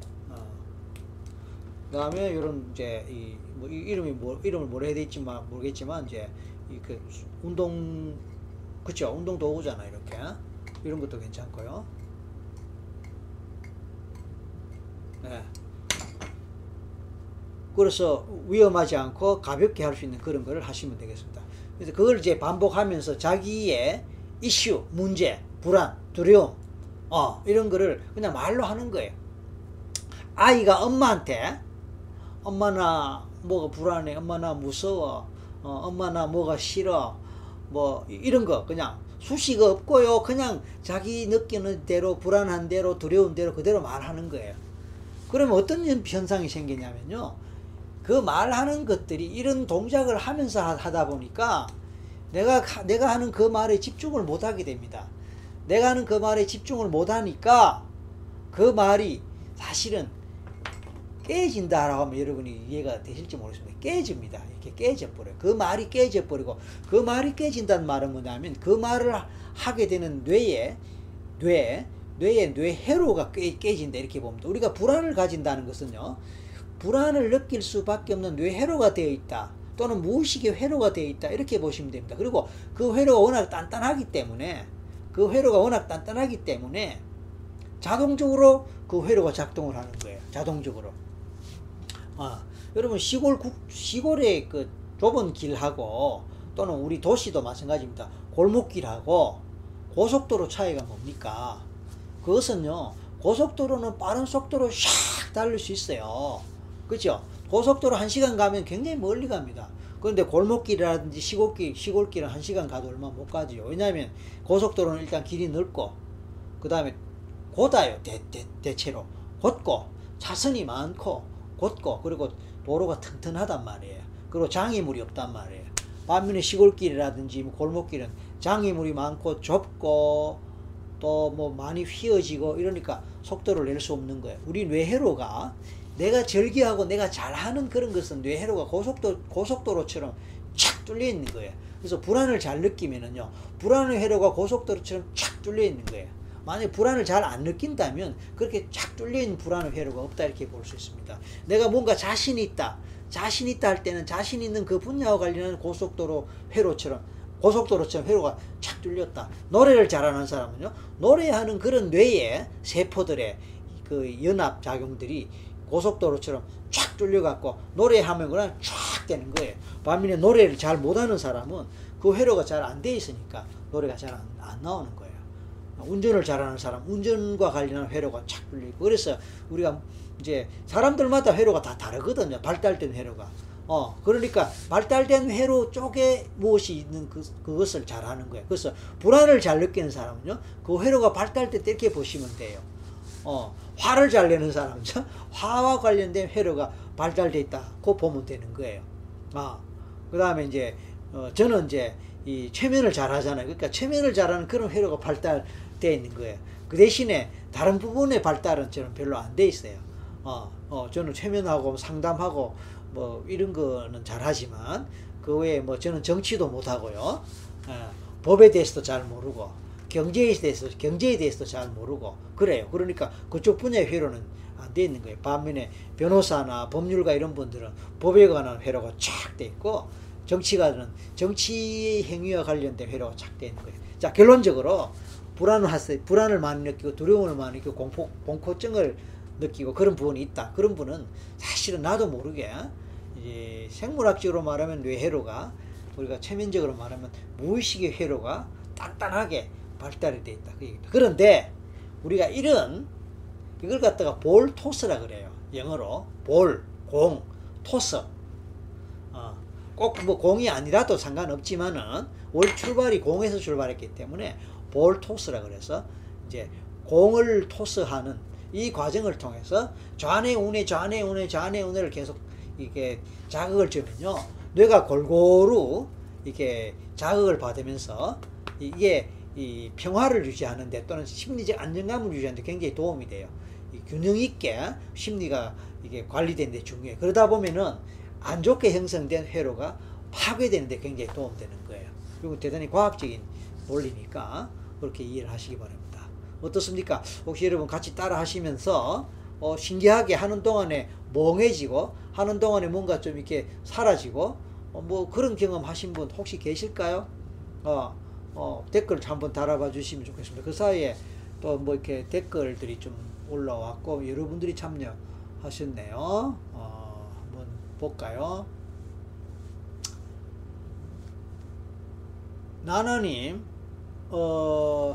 그다음에 이런 이제 이뭐 이름이 뭐 이름을 뭐라 해야 될지만 모르겠지만 이제 이 그 운동 그쵸 운동 도구잖아 이렇게 이런 것도 괜찮고요. 네. 그래서 위험하지 않고 가볍게 할 수 있는 그런 거를 하시면 되겠습니다. 그래서 그걸 이제 반복하면서 자기의 이슈, 문제, 불안, 두려움, 어, 이런 거를 그냥 말로 하는 거예요. 아이가 엄마한테 엄마 나 뭐가 불안해 엄마 나 무서워 어, 엄마 나 뭐가 싫어 뭐 이런 거 그냥 수식 없고요. 그냥 자기 느끼는 대로 불안한 대로 두려운 대로 그대로 말하는 거예요. 그러면 어떤 현상이 생기냐면요 그 말하는 것들이 이런 동작을 하면서 하다 보니까 내가 내가 하는 그 말에 집중을 못 하게 됩니다 내가 하는 그 말에 집중을 못 하니까 그 말이 사실은 깨진다라고 하면 여러분이 이해가 되실지 모르겠습니다. 깨집니다. 이렇게 깨져버려요. 그 말이 깨져버리고 그 말이 깨진다는 말은 뭐냐면 그 말을 하게 되는 뇌에 뇌 뇌의 뇌회로가 깨, 깨진다 이렇게 봅니다. 우리가 불안을 가진다는 것은요. 불안을 느낄 수밖에 없는 뇌회로가 되어 있다. 또는 무의식의 회로가 되어 있다. 이렇게 보시면 됩니다. 그리고 그 회로가 워낙 단단하기 때문에 그 회로가 워낙 단단하기 때문에 자동적으로 그 회로가 작동을 하는 거예요. 자동적으로. 아, 여러분 시골 국, 시골의 그 좁은 길하고 또는 우리 도시도 마찬가지입니다. 골목길하고 고속도로 차이가 뭡니까? 그것은요 고속도로는 빠른 속도로 샥 달릴 수 있어요. 그죠? 고속도로 1시간 가면 굉장히 멀리 갑니다. 그런데 골목길이라든지 시골길, 시골길은 1시간 가도 얼마 못 가지요. 왜냐하면 고속도로는 일단 길이 넓고, 그 다음에 고다요, 대, 대, 대체로. 곧고, 차선이 많고, 곧고, 그리고 도로가 튼튼하단 말이에요. 그리고 장애물이 없단 말이에요. 반면에 시골길이라든지 뭐 골목길은 장애물이 많고 좁고 또 뭐 많이 휘어지고 이러니까 속도를 낼 수 없는 거예요. 우리 뇌회로가 내가 절기하고 내가 잘하는 그런 것은 뇌회로가 고속도 고속도로처럼 착 뚫려 있는 거예요. 그래서 불안을 잘 느끼면은요, 불안의 회로가 고속도로처럼 착 뚫려 있는 거예요. 만약 불안을 잘 안 느낀다면 그렇게 착 뚫려 있는 불안의 회로가 없다 이렇게 볼 수 있습니다. 내가 뭔가 자신이 있다, 자신 있다 할 때는 자신 있는 그 분야와 관련한 고속도로 회로처럼 고속도로처럼 회로가 착 뚫렸다. 노래를 잘하는 사람은요, 노래하는 그런 뇌의 세포들의 그 연합 작용들이 고속도로처럼 쫙 뚫려갖고 노래하면 그냥 쫙 되는 거예요. 반면에 노래를 잘 못하는 사람은 그 회로가 잘 안 돼 있으니까 노래가 잘안 안 나오는 거예요. 운전을 잘하는 사람, 운전과 관련한 회로가 착 뚫리고 그래서 우리가 이제 사람들마다 회로가 다 다르거든요. 발달된 회로가. 어, 그러니까 발달된 회로 쪽에 무엇이 있는 그, 그것을 잘 하는 거예요. 그래서 불안을 잘 느끼는 사람은요, 그 회로가 발달된 때 이렇게 보시면 돼요. 어, 화를 잘 내는 사람은요, 화와 관련된 회로가 발달돼 있다. 고 보면 되는 거예요. 아, 그 다음에 이제, 어, 저는 이제 이 최면을 잘 하잖아요. 그러니까 최면을 잘하는 그런 회로가 발달되어 있는 거예요. 그 대신에 다른 부분의 발달은 저는 별로 안 돼 있어요. 어, 어, 저는 최면하고 상담하고 뭐 이런 거는 잘 하지만 그 외에 뭐 저는 정치도 못 하고요. 어, 법에 대해서도 잘 모르고 경제에 대해서 경제에 대해서도 잘 모르고 그래요. 그러니까 그쪽 분야의 회로는 안 돼 있는 거예요. 반면에 변호사나 법률가 이런 분들은 법에 관한 회로가 쫙 돼 있고 정치가는 정치 행위와 관련된 회로가 쫙 돼 있는 거예요. 자 결론적으로 불안을 하세요. 불안을 많이 느끼고 두려움을 많이 느끼고 공포 공포증을 느끼고 그런 부분이 있다. 그런 분은 사실은 나도 모르게 이제 생물학적으로 말하면 뇌 회로가 우리가 체면적으로 말하면 무의식의 회로가 단단하게 발달이 돼 있다. 그런데 우리가 이런 이걸 갖다가 볼 토스라 그래요. 영어로 볼, 공, 토스. 어, 꼭뭐 공이 아니라도 상관없지만은 월 출발이 공에서 출발했기 때문에 볼 토스라 그래서 이제 공을 토스하는 이 과정을 통해서 좌뇌 우뇌 좌뇌 우뇌 좌뇌 우뇌를 계속 이렇게 자극을 주면요 뇌가 골고루 이렇게 자극을 받으면서 이게 이 평화를 유지하는데 또는 심리적 안정감을 유지하는데 굉장히 도움이 돼요. 균형 있게 심리가 이게 관리되는데 중요해. 그러다 보면은 안 좋게 형성된 회로가 파괴되는데 굉장히 도움되는 거예요. 그리고 대단히 과학적인 원리니까 그렇게 이해를 하시기 바랍니다. 어떻습니까? 혹시 여러분 같이 따라 하시면서 어, 신기하게 하는 동안에 멍해지고 하는 동안에 뭔가 좀 이렇게 사라지고 어, 뭐 그런 경험 하신 분 혹시 계실까요? 어, 어, 댓글 한번 달아봐 주시면 좋겠습니다. 그 사이에 또 뭐 이렇게 댓글들이 좀 올라왔고 여러분들이 참여하셨네요. 어, 한번 볼까요? 나나님, 어,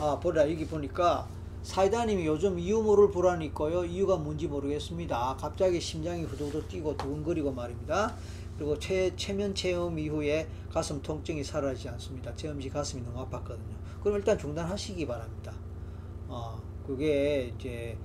아, 보라, 여기 보니까 사이다님이 요즘 이유 모를 불안이 있고요. 이유가 뭔지 모르겠습니다. 갑자기 심장이 후두둑 뛰고 두근거리고 말입니다. 그리고 체, 체면 체험 이후에 가슴 통증이 사라지지 않습니다. 체험 시 가슴이 너무 아팠거든요. 그럼 일단 중단하시기 바랍니다. 어, 그게 이제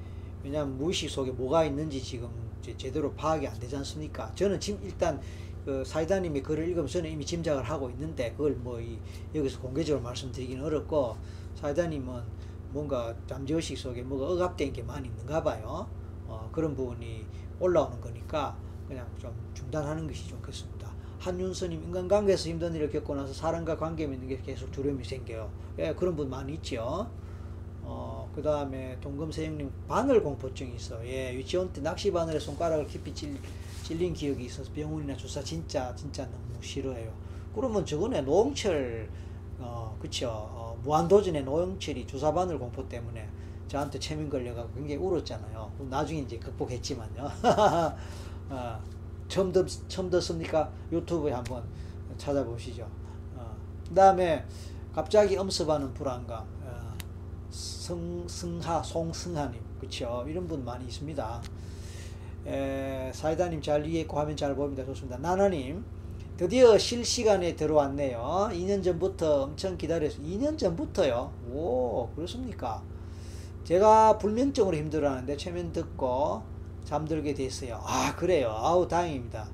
왜냐하면 무의식 속에 뭐가 있는지 지금 제대로 파악이 안 되지 않습니까? 저는 지금 일단 그 사이다님이 글을 읽으면서 저는 이미 짐작을 하고 있는데 그걸 뭐 이, 여기서 공개적으로 말씀드리기는 어렵고 사이다님은 뭔가 잠재의식 속에 뭐가 억압된 게 많이 있는가 봐요. 어, 그런 부분이 올라오는 거니까 그냥 좀 중단하는 것이 좋겠습니다. 한윤서님 인간관계에서 힘든 일을 겪고 나서 사람과 관계 맺는 게 계속 두려움이 생겨요. 예, 그런 분 많이 있죠. 어, 그 다음에 동금세영님 바늘 공포증이 있어. 예, 유치원 때 낚시 바늘에 손가락을 깊이 찔, 찔린 기억이 있어서 병원이나 주사 진짜 진짜 너무 싫어해요. 그러면 저거네 노홍철 어, 그쵸. 어, 무한도전의 노홍철이 주사 바늘 공포 때문에 저한테 체면 걸려가고 굉장히 울었잖아요. 나중에 이제 극복했지만요. [laughs] 어, 처음 듣, 처음 듣습니까? 유튜브에 한번 찾아보시죠. 어, 그 다음에 갑자기 엄습하는 불안감. 어, 성, 승하, 송승하님, 그쵸. 이런 분 많이 있습니다. 에, 사이다님 잘 이해했고 화면 잘 보입니다. 좋습니다. 나나님, 드디어 실시간에 들어왔네요. 2년 전부터 엄청 기다려서 2년 전부터요. 오, 그렇습니까? 제가 불면증으로 힘들어하는데 최면 듣고 잠들게 됐어요. 아, 그래요. 아우, 다행입니다.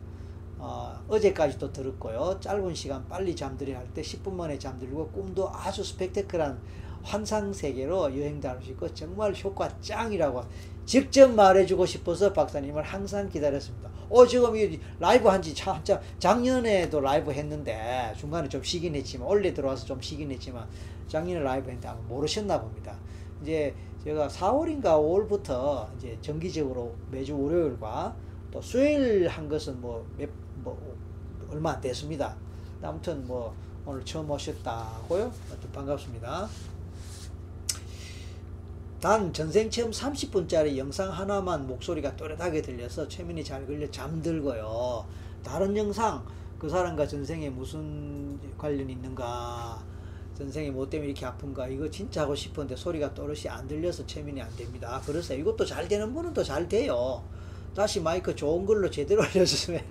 어, 어제까지 또 들었고요. 짧은 시간 빨리 잠들어야 할때 10분 만에 잠들고 꿈도 아주 스펙테클한 환상 세계로 여행도 할 수 있고 정말 효과 짱이라고 직접 말해주고 싶어서 박사님을 항상 기다렸습니다. 어 지금 이 라이브 한지 참 작년에도 라이브 했는데 중간에 좀 쉬긴 했지만 원래 들어와서 좀 쉬긴 했지만 작년에 라이브 했는데 아마 모르셨나 봅니다. 이제 제가 4월인가 5월부터 이제 정기적으로 매주 월요일과 또 수요일 한 것은 뭐, 몇, 뭐 얼마 안 됐습니다. 아무튼 뭐 오늘 처음 오셨다고요? 반갑습니다. 단 전생 체험 30분짜리 영상 하나만 목소리가 또렷하게 들려서 최면이 잘 걸려 잠들고요. 다른 영상 그 사람과 전생에 무슨 관련이 있는가 전생에 뭐 때문에 이렇게 아픈가 이거 진짜 하고 싶은데 소리가 또렷이 안 들려서 최면이 안 됩니다. 그러세요. 이것도 잘 되는 분은 또 잘 돼요. 다시 마이크 좋은 걸로 제대로 [laughs] 알려주시면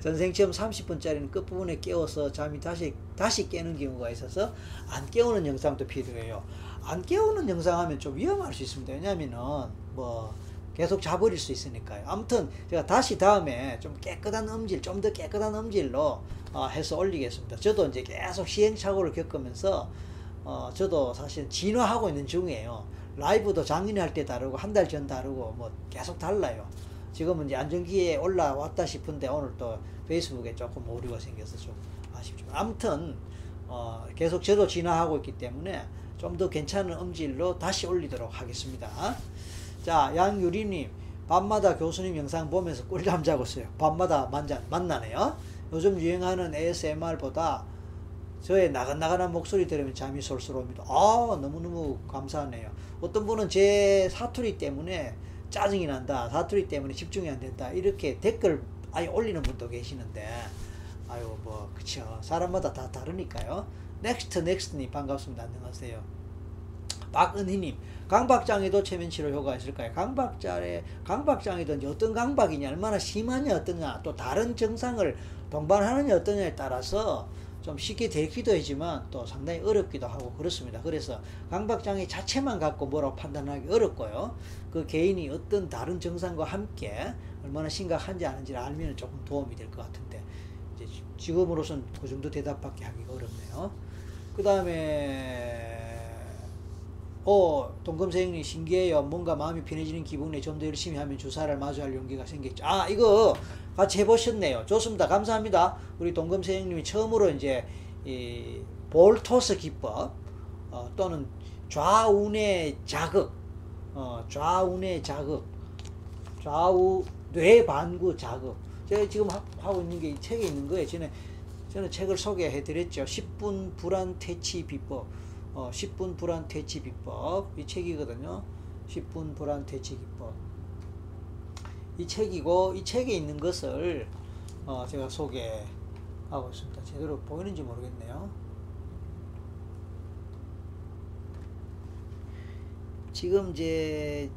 전생 체험 30분짜리는 끝부분에 깨워서 잠이 다시 다시 깨는 경우가 있어서 안 깨우는 영상도 필요해요. 안 깨우는 영상 하면 좀 위험할 수 있습니다. 왜냐면은 뭐 계속 자버릴 수 있으니까요. 아무튼 제가 다시 다음에 좀 깨끗한 음질, 좀 더 깨끗한 음질로 어, 해서 올리겠습니다. 저도 이제 계속 시행착오를 겪으면서 어, 저도 사실 진화하고 있는 중이에요. 라이브도 작년에 할 때 다르고 한 달 전 다르고 뭐 계속 달라요. 지금은 이제 안전기에 올라왔다 싶은데 오늘 또 페이스북에 조금 오류가 생겨서 좀 아쉽지만 아무튼 어, 계속 저도 진화하고 있기 때문에 좀 더 괜찮은 음질로 다시 올리도록 하겠습니다. 자, 양유리님, 밤마다 교수님 영상 보면서 꿀잠 자고 있어요. 밤마다 만자, 만나네요. 요즘 유행하는 ASMR보다 저의 나긋나긋한 목소리 들으면 잠이 솔솔 옵니다. 아, 너무너무 감사하네요. 어떤 분은 제 사투리 때문에 짜증이 난다. 사투리 때문에 집중이 안 된다. 이렇게 댓글 아예 올리는 분도 계시는데, 아유, 뭐, 그쵸. 사람마다 다 다르니까요. 넥스트 넥스트님 반갑습니다. 안녕하세요. 박은희님 강박장애도 최면 치료 효과가 있을까요? 강박장애 강박장애도 어떤 강박이냐 얼마나 심하냐 어떠냐 또 다른 증상을 동반하느냐 어떠냐에 따라서 좀 쉽게 되기도 하지만 또 상당히 어렵기도 하고 그렇습니다. 그래서 강박장애 자체만 갖고 뭐라고 판단하기 어렵고요. 그 개인이 어떤 다른 증상과 함께 얼마나 심각한지 아는지를 알면 조금 도움이 될 것 같은데 이제 지금으로선 그 정도 대답밖에 하기가 어렵네요. 그 다음에 어 동금세 형님 신기해요. 뭔가 마음이 편해지는 기분에 좀 더 열심히 하면 주사를 마주할 용기가 생겼죠. 아 이거 같이 해보셨네요. 좋습니다. 감사합니다. 우리 동금세 형님이 처음으로 이제 이 볼토스 기법 어, 또는 좌운의 자극 어, 좌운의 자극 좌우 뇌반구 자극. 제가 지금 하 고 있는 게 이 책에 있는 거예요. 저는 저는 책을 소개해 드렸죠. 10분 불안 퇴치 비법. 어, 10분 불안 퇴치 비법. 이 책이거든요. 10분 불안 퇴치 비법. 이 책이고 이 책에 있는 것을 어, 제가 소개하고 있습니다. 제대로 보이는지 모르겠네요. 지금 이제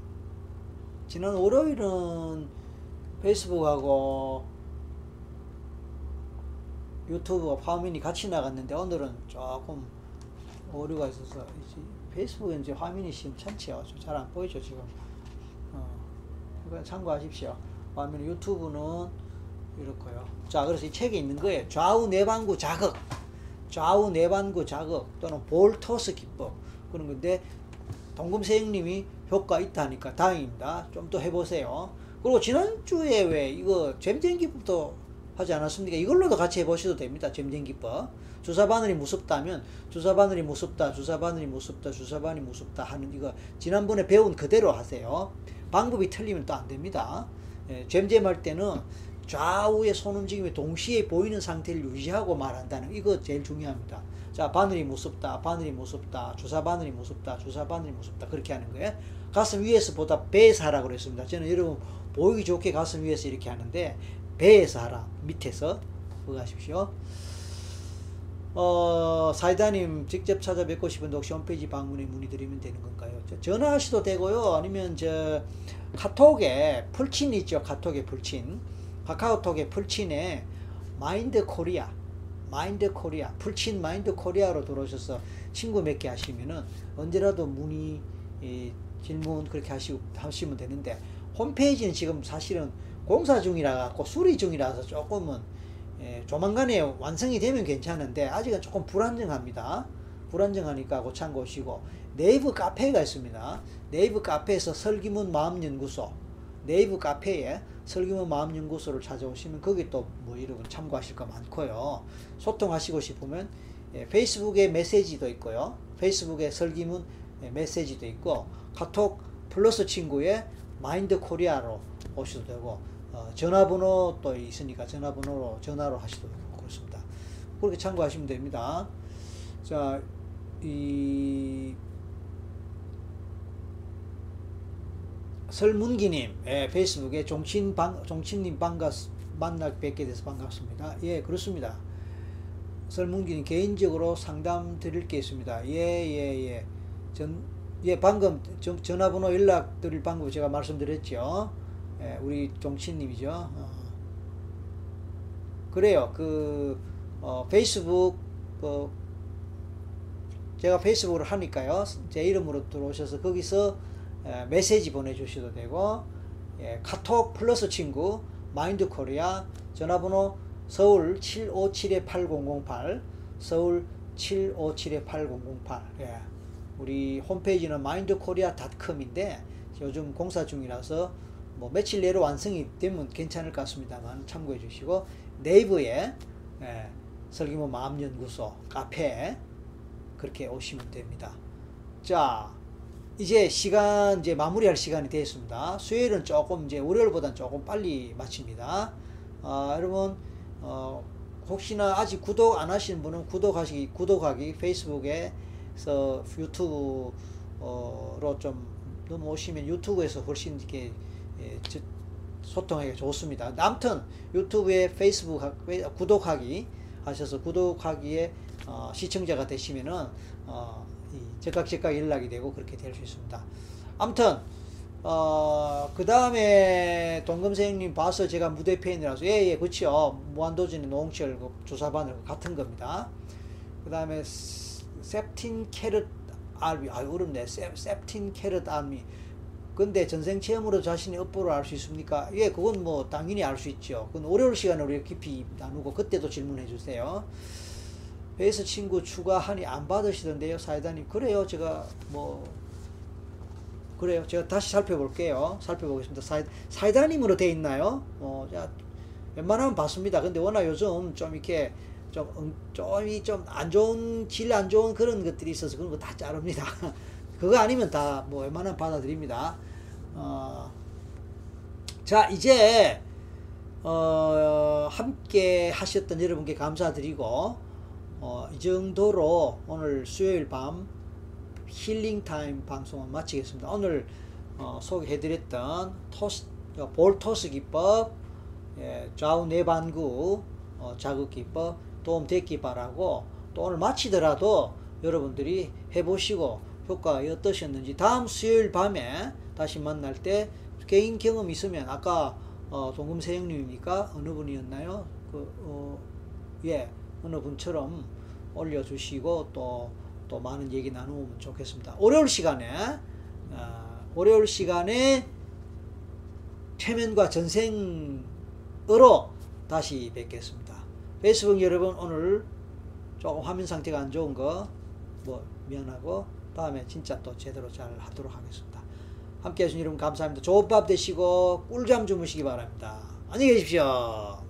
지난 월요일은 페이스북하고 유튜브와 화면이 같이 나갔는데 오늘은 조금 오류가 있어서 페이스북에 이제 화면이 심찮지요. 잘 안 보이죠 지금. 어, 참고하십시오. 화면 유튜브는 이렇고요. 자, 그래서 이 책에 있는 거예요. 좌우 내반구 자극, 좌우 내반구 자극 또는 볼토스 기법 그런 건데 동금세형님이 효과 있다니까 다행입니다. 좀 더 해보세요. 그리고 지난주에 왜 이거 잼잼기법도 하지 않았습니까? 이걸로도 같이 해보셔도 됩니다. 점쟁기법. 주사 바늘이 무섭다면 주사 바늘이 무섭다, 주사 바늘이 무섭다, 주사 바늘이 무섭다 하는 이거 지난번에 배운 그대로 하세요. 방법이 틀리면 또 안 됩니다. 예, 잼잼할 때는 좌우의 손 움직임이 동시에 보이는 상태를 유지하고 말한다는 이거 제일 중요합니다. 자, 바늘이 무섭다, 바늘이 무섭다, 주사 바늘이 무섭다, 주사 바늘이 무섭다 그렇게 하는 거예요. 가슴 위에서 보다 배에서 하라고 그랬습니다. 저는 여러분 보이기 좋게 가슴 위에서 이렇게 하는데 배에서 하라. 밑에서 그거 하십시오. 어, 사이다님 직접 찾아뵙고 싶은데 혹시 홈페이지 방문에 문의드리면 되는 건가요? 저- 전화하셔도 되고요. 아니면 저 카톡에 풀친 있죠. 카톡에 풀친. 카카오톡에 풀친에 마인드 코리아. 마인드 코리아. 플친 마인드 코리아로 들어오셔서 친구 맺기 하시면은 언제라도 문의, 예, 질문 그렇게 하시, 하시면 되는데 홈페이지는 지금 사실은 공사 중이라 갖고 수리 중이라서 조금은 예, 조만간에 완성이 되면 괜찮은데 아직은 조금 불안정합니다. 불안정하니까 그 참고하시고 네이버 카페가 있습니다. 네이버 카페에서 설기문 마음연구소 네이버 카페에 설기문 마음연구소를 찾아오시면 거기 또 뭐 이런 거 참고하실 거 많고요. 소통하시고 싶으면 예, 페이스북에 메시지도 있고요. 페이스북에 설기문 예, 메시지도 있고 카톡 플러스 친구에 마인드 코리아로 오셔도 되고 어, 전화번호 또 있으니까 전화번호로 전화로 되고 그렇습니다. 그렇게 참고하시면 됩니다. 자, 이 설문기님, 예, 페이스북에 종친 방, 종친님 반갑, 만나 뵙게 돼서 반갑습니다. 예, 그렇습니다. 설문기님 개인적으로 상담 드릴 게 있습니다. 예, 예, 예. 전, 예, 방금 전, 전화번호 연락 드릴 방법 제가 말씀드렸죠. 예, 우리 종친님이죠. 어. 그래요. 그, 어, 페이스북, 그, 제가 페이스북을 하니까요. 제 이름으로 들어오셔서 거기서 에, 메시지 보내주셔도 되고, 예, 카톡 플러스 친구, 마인드 코리아, 전화번호 서울 757-8008, 서울 757-8008, 예. 우리 홈페이지는 마인드코리아닷컴인데 요즘 공사 중이라서 뭐 며칠 내로 완성이 되면 괜찮을 것 같습니다만 참고해 주시고 네이버에 예, 설기모 마음연구소 카페 그렇게 오시면 됩니다. 자, 이제 시간 이제 마무리할 시간이 되었습니다. 수요일은 조금 이제 월요일보다는 조금 빨리 마칩니다. 아, 여러분 어, 혹시나 아직 구독 안 하신 분은 구독하시기 구독하기 페이스북에서 유튜브로 좀 넘어오시면 유튜브에서 훨씬 이렇게 예, 저- 소통하기 좋습니다. 아무튼 유튜브에 페이스북 구독하기 하셔서 구독하기에 어, 시청자가 되시면은 어, 이 즉각 즉각 연락이 되고 그렇게 될 수 있습니다. 아무튼 어, 그 다음에 동금생님 봐서 제가 무대 팬이라서 예예 그치요 무한도전의 노홍철 그 조사반을 같은 겁니다. 그 다음에 셉틴 캐럿 알미 아 어렵네 셉, 셉틴 캐럿 알미 근데 전생 체험으로 자신의 업보를 알 수 있습니까? 예, 그건 뭐 당연히 알 수 있죠. 그건 시간에 우리 깊이 나누고 그때도 질문해 주세요. 베이스 친구 추가하니 안 받으시던데요, 사이다님. 그래요, 제가 뭐 그래요. 제가 다시 살펴볼게요. 살펴보겠습니다. 사이, 사이다님으로 돼 있나요? 어, 자, 웬만하면 봤습니다. 근데 워낙 요즘 좀 이렇게 좀, 음, 좀이 좀안 좋은, 질 안 좋은 그런 것들이 있어서 그런 거 다 자릅니다. [laughs] 그거 아니면 다뭐 웬만하면 받아들입니다. 어, 자, 이제, 어, 함께 하셨던 여러분께 감사드리고, 어, 이 정도로 오늘 수요일 밤 힐링 타임 방송을 마치겠습니다. 오늘 어, 소개해드렸던 토스, 어, 볼 토스 기법, 예, 좌우 뇌반구 어, 자극 기법, 도움 됐기 바라고 또 오늘 마치더라도 여러분들이 해보시고 효과가 어떠셨는지 다음 수요일 밤에 다시 만날 때 개인 경험 있으면 아까 어, 동금세형님이니까 어느 분이었나요? 그, 어, 예, 어느 분처럼 올려주시고 또, 또 많은 얘기 나누면 좋겠습니다. 월요일 시간에, 어, 월요일 시간에 최면과 전생으로 다시 뵙겠습니다. 페이스북 여러분 오늘 조금 화면 상태가 안 좋은 거 뭐 미안하고 다음에 진짜 또 제대로 잘 하도록 하겠습니다. 함께 해주신 여러분 감사합니다. 좋은 밤 되시고 꿀잠 주무시기 바랍니다. 안녕히 계십시오.